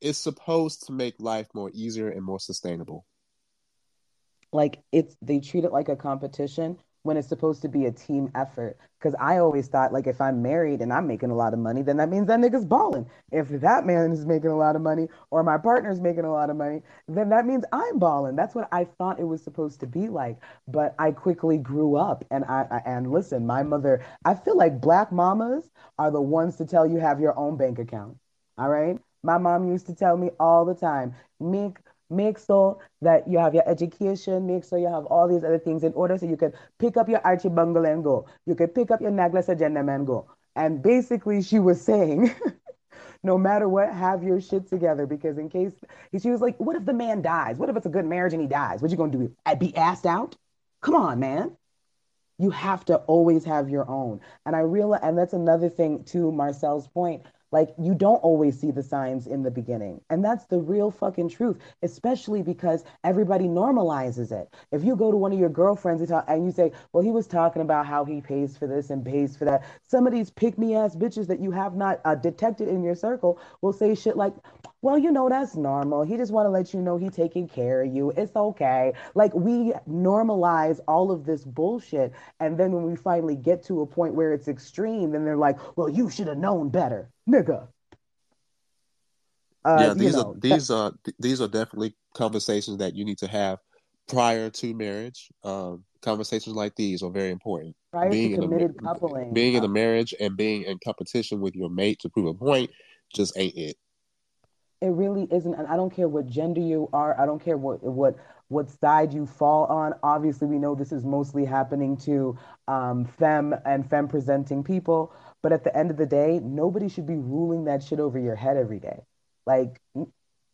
Speaker 2: It's supposed to make life more easier and more sustainable.
Speaker 3: like it's they treat it like a competition when it's supposed to be a team effort. Because I always thought like if I'm married and I'm making a lot of money, then that means that nigga's balling. If that man is making a lot of money or my partner's making a lot of money, then that means I'm balling. That's what I thought it was supposed to be like. But I quickly grew up and I, I and listen, my mother, I feel like black mamas are the ones to tell you have your own bank account. All right. My mom used to tell me all the time, make make sure that you have your education, make sure you have all these other things in order so you can pick up your Archie Bungle and go. You can pick up your Naglas agenda and go. And basically she was saying, [LAUGHS] no matter what, have your shit together because in case she was like, what if the man dies? What if it's a good marriage and he dies? What you gonna do? Be asked out? Come on, man. You have to always have your own. And I realize, and that's another thing to Marcel's point. Like, you don't always see the signs in the beginning. And that's the real fucking truth, especially because everybody normalizes it. If you go to one of your girlfriends and, talk, and you say, well, he was talking about how he pays for this and pays for that, some of these pick me ass bitches that you have not uh, detected in your circle will say shit like, well, you know, that's normal. He just want to let you know he taking care of you. It's okay. Like we normalize all of this bullshit. And then when we finally get to a point where it's extreme, then they're like, well, you should have known better, nigga.
Speaker 2: Uh, yeah, these know, are these that- are these are definitely conversations that you need to have prior to marriage. Um, conversations like these are very important.
Speaker 3: Prior
Speaker 2: being
Speaker 3: to committed
Speaker 2: in
Speaker 3: a, coupling,
Speaker 2: being in a marriage and being in competition with your mate to prove a point just ain't it
Speaker 3: it really isn't and i don't care what gender you are i don't care what what what side you fall on obviously we know this is mostly happening to um, femme and femme presenting people but at the end of the day nobody should be ruling that shit over your head every day like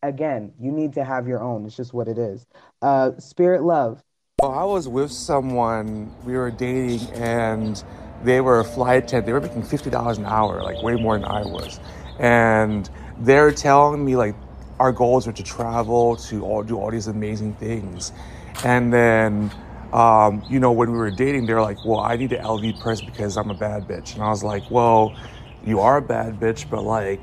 Speaker 3: again you need to have your own it's just what it is uh, spirit love
Speaker 18: well, I was with someone, we were dating, and they were a flight attendant. They were making $50 an hour, like way more than I was. And they're telling me like our goals are to travel, to all do all these amazing things, and then. Um, you know, when we were dating, they're like, "Well, I need an LV purse because I'm a bad bitch," and I was like, "Well, you are a bad bitch, but like,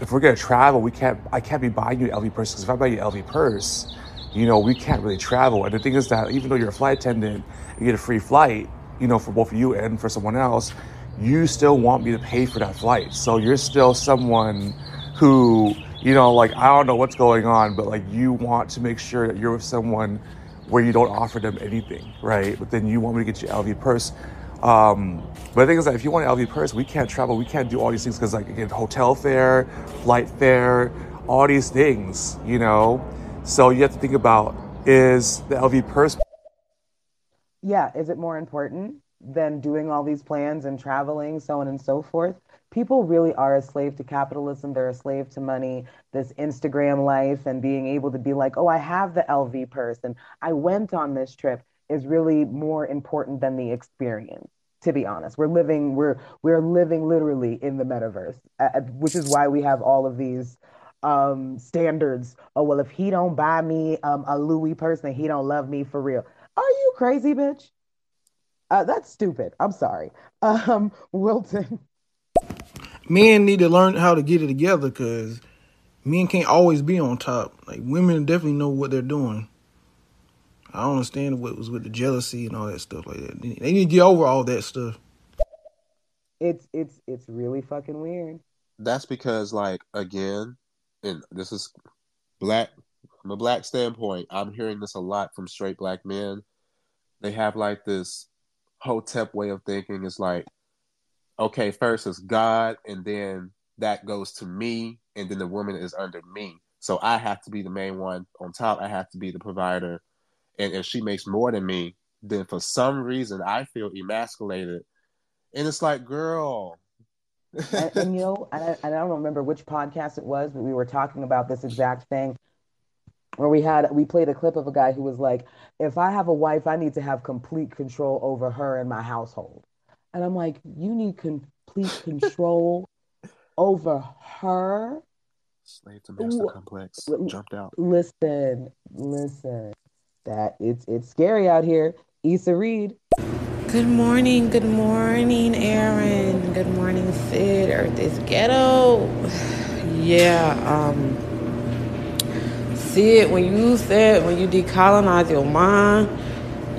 Speaker 18: if we're gonna travel, we can't. I can't be buying you LV purse because if I buy you LV purse, you know, we can't really travel. And the thing is that even though you're a flight attendant, you get a free flight, you know, for both you and for someone else, you still want me to pay for that flight. So you're still someone who, you know, like, I don't know what's going on, but like, you want to make sure that you're with someone where you don't offer them anything, right? But then you want me to get you LV purse. Um, but the thing is that if you want an LV purse, we can't travel, we can't do all these things because, like, again, hotel fare, flight fare, all these things, you know? So you have to think about is the LV purse.
Speaker 3: Yeah, is it more important? than doing all these plans and traveling, so on and so forth. People really are a slave to capitalism. They're a slave to money, this Instagram life, and being able to be like, oh, I have the LV purse and I went on this trip is really more important than the experience. To be honest, we're living we're we're living literally in the metaverse, uh, which is why we have all of these um, standards. Oh well, if he don't buy me um, a Louis purse, then he don't love me for real. Are you crazy, bitch? Uh, that's stupid. I'm sorry. [LAUGHS] Um, Wilton.
Speaker 8: Men need to learn how to get it together because men can't always be on top. Like women definitely know what they're doing. I don't understand what was with the jealousy and all that stuff like that. They need to get over all that stuff.
Speaker 3: It's it's it's really fucking weird.
Speaker 2: That's because, like, again, and this is black from a black standpoint. I'm hearing this a lot from straight black men. They have like this whole Hotep way of thinking It's like, okay, first is God, and then that goes to me, and then the woman is under me. So I have to be the main one on top. I have to be the provider. And if she makes more than me, then for some reason I feel emasculated. And it's like, girl.
Speaker 3: and, and, you know, [LAUGHS] I, I don't remember which podcast it was, but we were talking about this exact thing where we had we played a clip of a guy who was like, if I have a wife, I need to have complete control over her and my household. And I'm like, you need complete control over her.
Speaker 2: Slave to master Ooh, complex jumped out.
Speaker 3: Listen, listen. That it's it's scary out here. Issa Reed.
Speaker 19: Good morning, good morning, Aaron. Good morning, Sid. Earth is ghetto. Yeah, um, see it when you said when you decolonize your mind,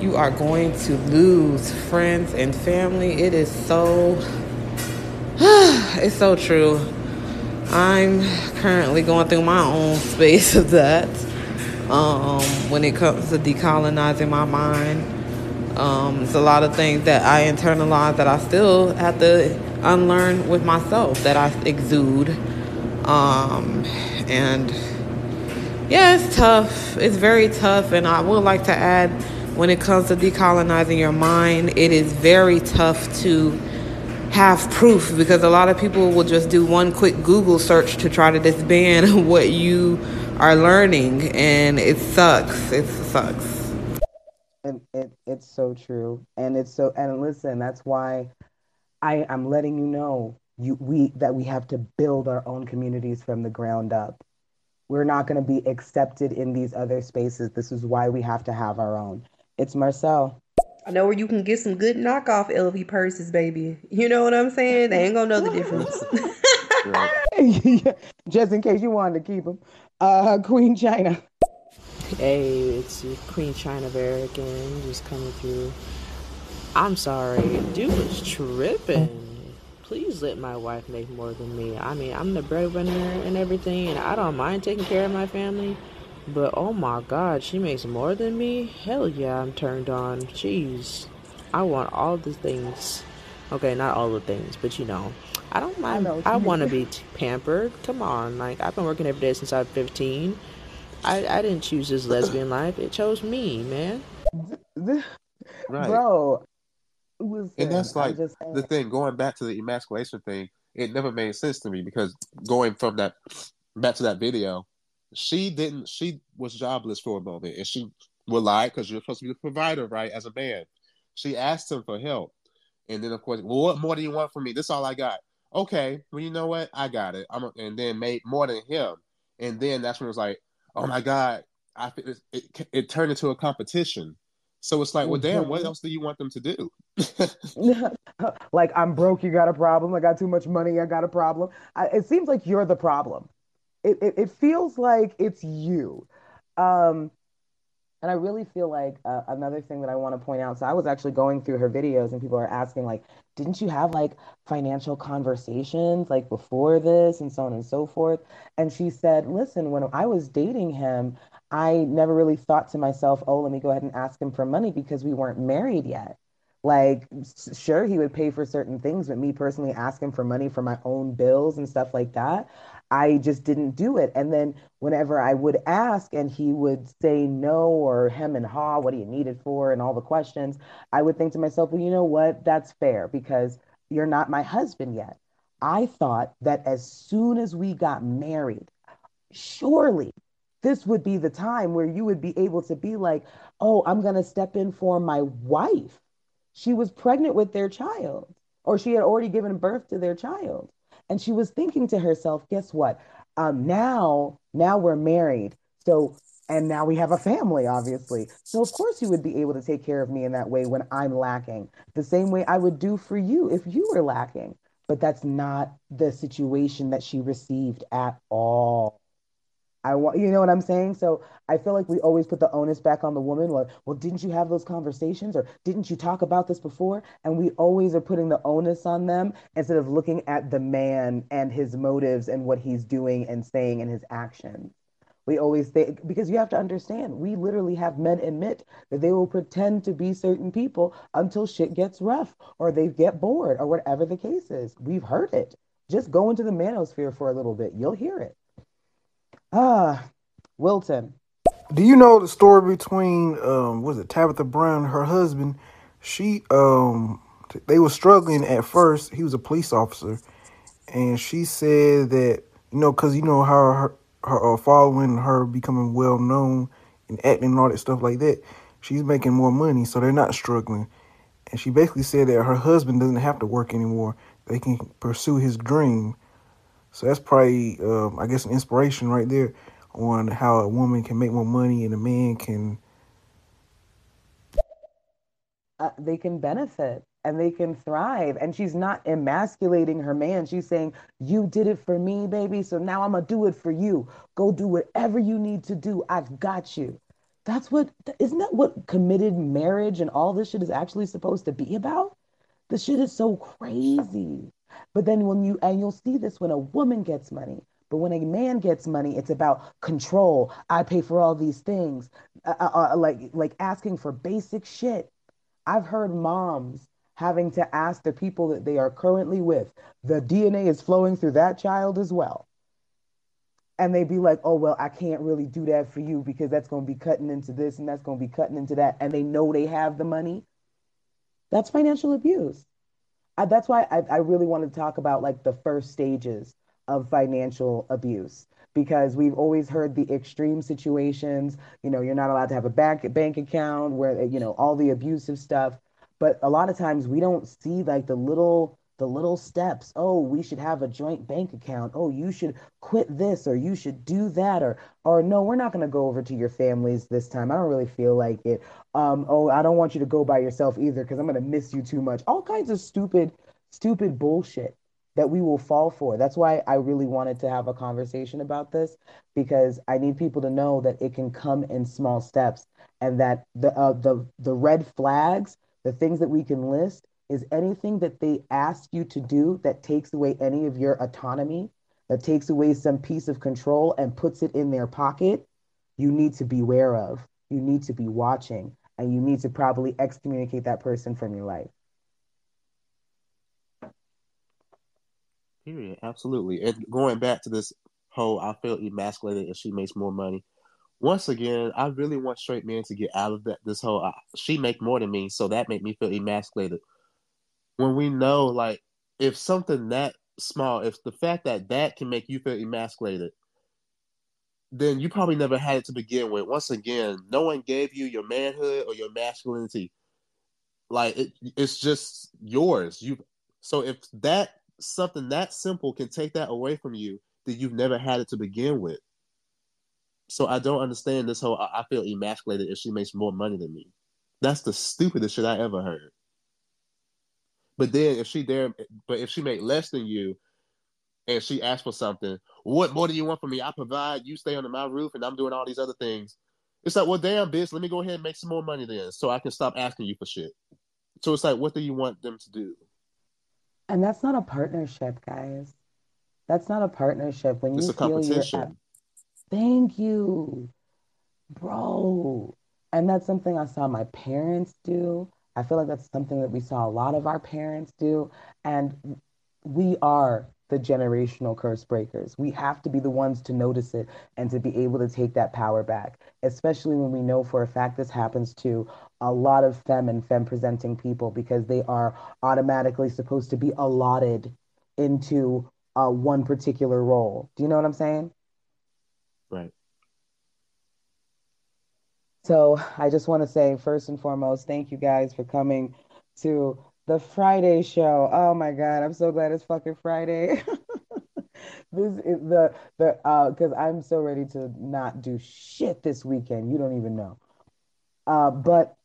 Speaker 19: you are going to lose friends and family. It is so [SIGHS] it's so true. I'm currently going through my own [LAUGHS] space of that. Um, when it comes to decolonizing my mind. Um, it's a lot of things that I internalize that I still have to unlearn with myself that I exude. Um, and yeah, it's tough. It's very tough. And I would like to add when it comes to decolonizing your mind, it is very tough to have proof because a lot of people will just do one quick Google search to try to disband [LAUGHS] what you are learning. And it sucks. It sucks.
Speaker 3: And it, it's so true. And it's so and listen, that's why I I'm letting you know you we that we have to build our own communities from the ground up. We're not going to be accepted in these other spaces. This is why we have to have our own. It's Marcel.
Speaker 4: I know where you can get some good knockoff LV purses, baby. You know what I'm saying? They ain't gonna know the difference. [LAUGHS]
Speaker 3: Just in case you wanted to keep them. Uh, Queen China.
Speaker 13: Hey, it's Queen China Bear again, just coming through. I'm sorry, dude was tripping. Please let my wife make more than me. I mean, I'm the breadwinner and everything, and I don't mind taking care of my family. But oh my god, she makes more than me? Hell yeah, I'm turned on. Jeez. I want all the things. Okay, not all the things, but you know. I don't mind. I, I want to be pampered. Come on. Like, I've been working every day since I was 15. I, I didn't choose this lesbian life. It chose me, man.
Speaker 2: Right.
Speaker 3: Bro, listen,
Speaker 2: And that's like
Speaker 3: just
Speaker 2: the thing, going back to the emasculation thing, it never made sense to me because going from that back to that video, she didn't she was jobless for a moment and she relied because you're supposed to be the provider, right? As a man. She asked him for help. And then of course, well, what more do you want from me? This is all I got. Okay, well you know what? I got it. I'm a, and then made more than him. And then that's when it was like, oh my God, I feel it, it, it turned into a competition. So it's like, well, damn, what
Speaker 3: Mhm.
Speaker 2: else do you want them to do? [LAUGHS]
Speaker 3: like I'm broke, you got a problem. I got too much money, I got a problem. I, it seems like you're the problem. It, it it feels like it's you. Um, and I really feel like uh, another thing that I want to point out. So I was actually going through her videos, and people are asking like, didn't you have like financial conversations like before this, and so on and so forth? And she said, listen, when I was dating him, I never really thought to myself, oh, let me go ahead and ask him for money because we weren't married yet. Like, sure, he would pay for certain things, but me personally asking for money for my own bills and stuff like that, I just didn't do it. And then whenever I would ask and he would say no or hem and haw, what do you need it for, and all the questions, I would think to myself, well, you know what? That's fair because you're not my husband yet. I thought that as soon as we got married, surely this would be the time where you would be able to be like, oh, I'm going to step in for my wife. She was pregnant with their child, or she had already given birth to their child. And she was thinking to herself, guess what? Um, now, now we're married. So, and now we have a family, obviously. So, of course, you would be able to take care of me in that way when I'm lacking, the same way I would do for you if you were lacking. But that's not the situation that she received at all. Want, you know what I'm saying? So I feel like we always put the onus back on the woman. Well, well, didn't you have those conversations or didn't you talk about this before? And we always are putting the onus on them instead of looking at the man and his motives and what he's doing and saying and his actions. We always think, because you have to understand, we literally have men admit that they will pretend to be certain people until shit gets rough or they get bored or whatever the case is. We've heard it. Just go into the manosphere for a little bit. You'll hear it. Ah, Wilton.
Speaker 8: Do you know the story between um was it Tabitha Brown and her husband? She um they were struggling at first. He was a police officer, and she said that you know because you know how her her uh, following her becoming well known and acting and all that stuff like that. She's making more money, so they're not struggling. And she basically said that her husband doesn't have to work anymore. They can pursue his dream. So that's probably, um, I guess, an inspiration right there on how a woman can make more money and a man can.
Speaker 3: uh, they can benefit and they can thrive. And she's not emasculating her man. She's saying, You did it for me, baby. So now I'm going to do it for you. Go do whatever you need to do. I've got you. That's what, isn't that what committed marriage and all this shit is actually supposed to be about? The shit is so crazy. But then when you, and you'll see this when a woman gets money. But when a man gets money, it's about control. I pay for all these things, uh, uh, uh, like like asking for basic shit. I've heard moms having to ask the people that they are currently with, the DNA is flowing through that child as well. And they'd be like, oh, well, I can't really do that for you because that's going to be cutting into this and that's going to be cutting into that. And they know they have the money. That's financial abuse. I, that's why I, I really want to talk about like the first stages of financial abuse because we've always heard the extreme situations. You know, you're not allowed to have a bank bank account where you know all the abusive stuff. But a lot of times we don't see like the little the little steps. Oh, we should have a joint bank account. Oh, you should quit this or you should do that or or no, we're not going to go over to your families this time. I don't really feel like it. Um, oh, I don't want you to go by yourself either because I'm going to miss you too much. All kinds of stupid stupid bullshit that we will fall for. That's why I really wanted to have a conversation about this because I need people to know that it can come in small steps and that the uh, the the red flags, the things that we can list is anything that they ask you to do that takes away any of your autonomy, that takes away some piece of control and puts it in their pocket, you need to beware of. You need to be watching and you need to probably excommunicate that person from your life.
Speaker 2: Period. Absolutely. And going back to this whole, I feel emasculated if she makes more money. Once again, I really want straight men to get out of that. This whole, uh, she make more than me, so that make me feel emasculated when we know like if something that small, if the fact that that can make you feel emasculated, then you probably never had it to begin with. Once again, no one gave you your manhood or your masculinity. Like it, it's just yours. You so if that something that simple can take that away from you, then you've never had it to begin with. So I don't understand this whole I feel emasculated if she makes more money than me. That's the stupidest shit I ever heard. But then if she there, but if she make less than you, and she asks for something, what more do you want from me? I provide. You stay under my roof, and I'm doing all these other things. It's like, well, damn, bitch, let me go ahead and make some more money then, so I can stop asking you for shit. So it's like, what do you want them to do?
Speaker 3: And that's not a partnership, guys. That's not a partnership. When
Speaker 2: it's
Speaker 3: you feel
Speaker 2: competition.
Speaker 3: you're at, thank you, bro. And that's something I saw my parents do. I feel like that's something that we saw a lot of our parents do. And we are the generational curse breakers. We have to be the ones to notice it and to be able to take that power back, especially when we know for a fact this happens to a lot of femme and femme presenting people because they are automatically supposed to be allotted into uh, one particular role. Do you know what I'm saying?
Speaker 2: Right.
Speaker 3: So I just want to say, first and foremost, thank you guys for coming to the Friday show. Oh my God, I'm so glad it's fucking Friday. [LAUGHS] this is the the uh because I'm so ready to not do shit this weekend. You don't even know. Uh, but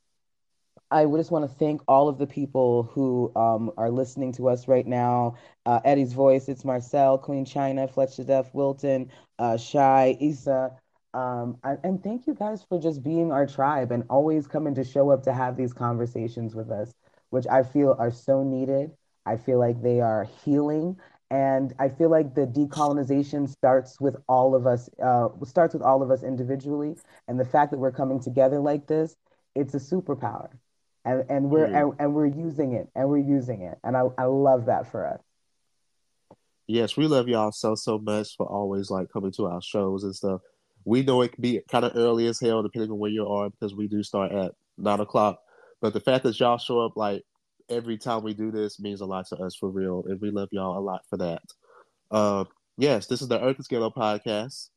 Speaker 3: I just want to thank all of the people who um, are listening to us right now. Uh, Eddie's voice, it's Marcel, Queen China, Fletcher Duff, Wilton, uh, Shy, Issa, um, and, and thank you guys for just being our tribe and always coming to show up to have these conversations with us, which I feel are so needed. I feel like they are healing. And I feel like the decolonization starts with all of us, uh, starts with all of us individually. And the fact that we're coming together like this, it's a superpower. And, and we're
Speaker 2: Mm.
Speaker 3: and, and we're using it and we're using it. And I, I love that for us.
Speaker 2: Yes, we love y'all so so much for always like coming to our shows and stuff. We know it can be kind of early as hell depending on where you are because we do start at nine o'clock. But the fact that y'all show up like every time we do this means a lot to us for real, and we love y'all a lot for that. Uh, yes, this is the Earth Ghetto podcast.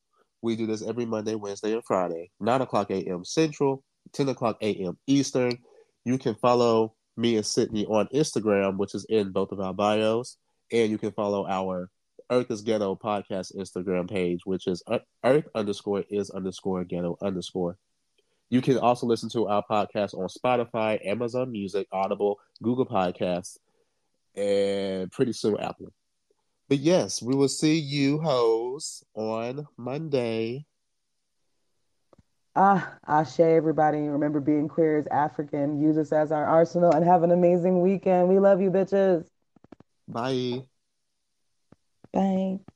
Speaker 2: We do this every Monday, Wednesday, and Friday, nine o'clock a.m. Central, ten o'clock a.m. Eastern. You can follow me and Sydney on Instagram, which is in both of our bios, and you can follow our Earth is Ghetto podcast Instagram page, which is Earth underscore is underscore ghetto underscore. You can also listen to our podcast on Spotify, Amazon Music, Audible, Google Podcasts, and pretty soon Apple. But yes, we will see you hoes on Monday.
Speaker 3: Ah, Ashe, everybody. Remember, being queer is African. Use us as our arsenal and have an amazing weekend. We love you, bitches.
Speaker 2: Bye.
Speaker 3: Bye.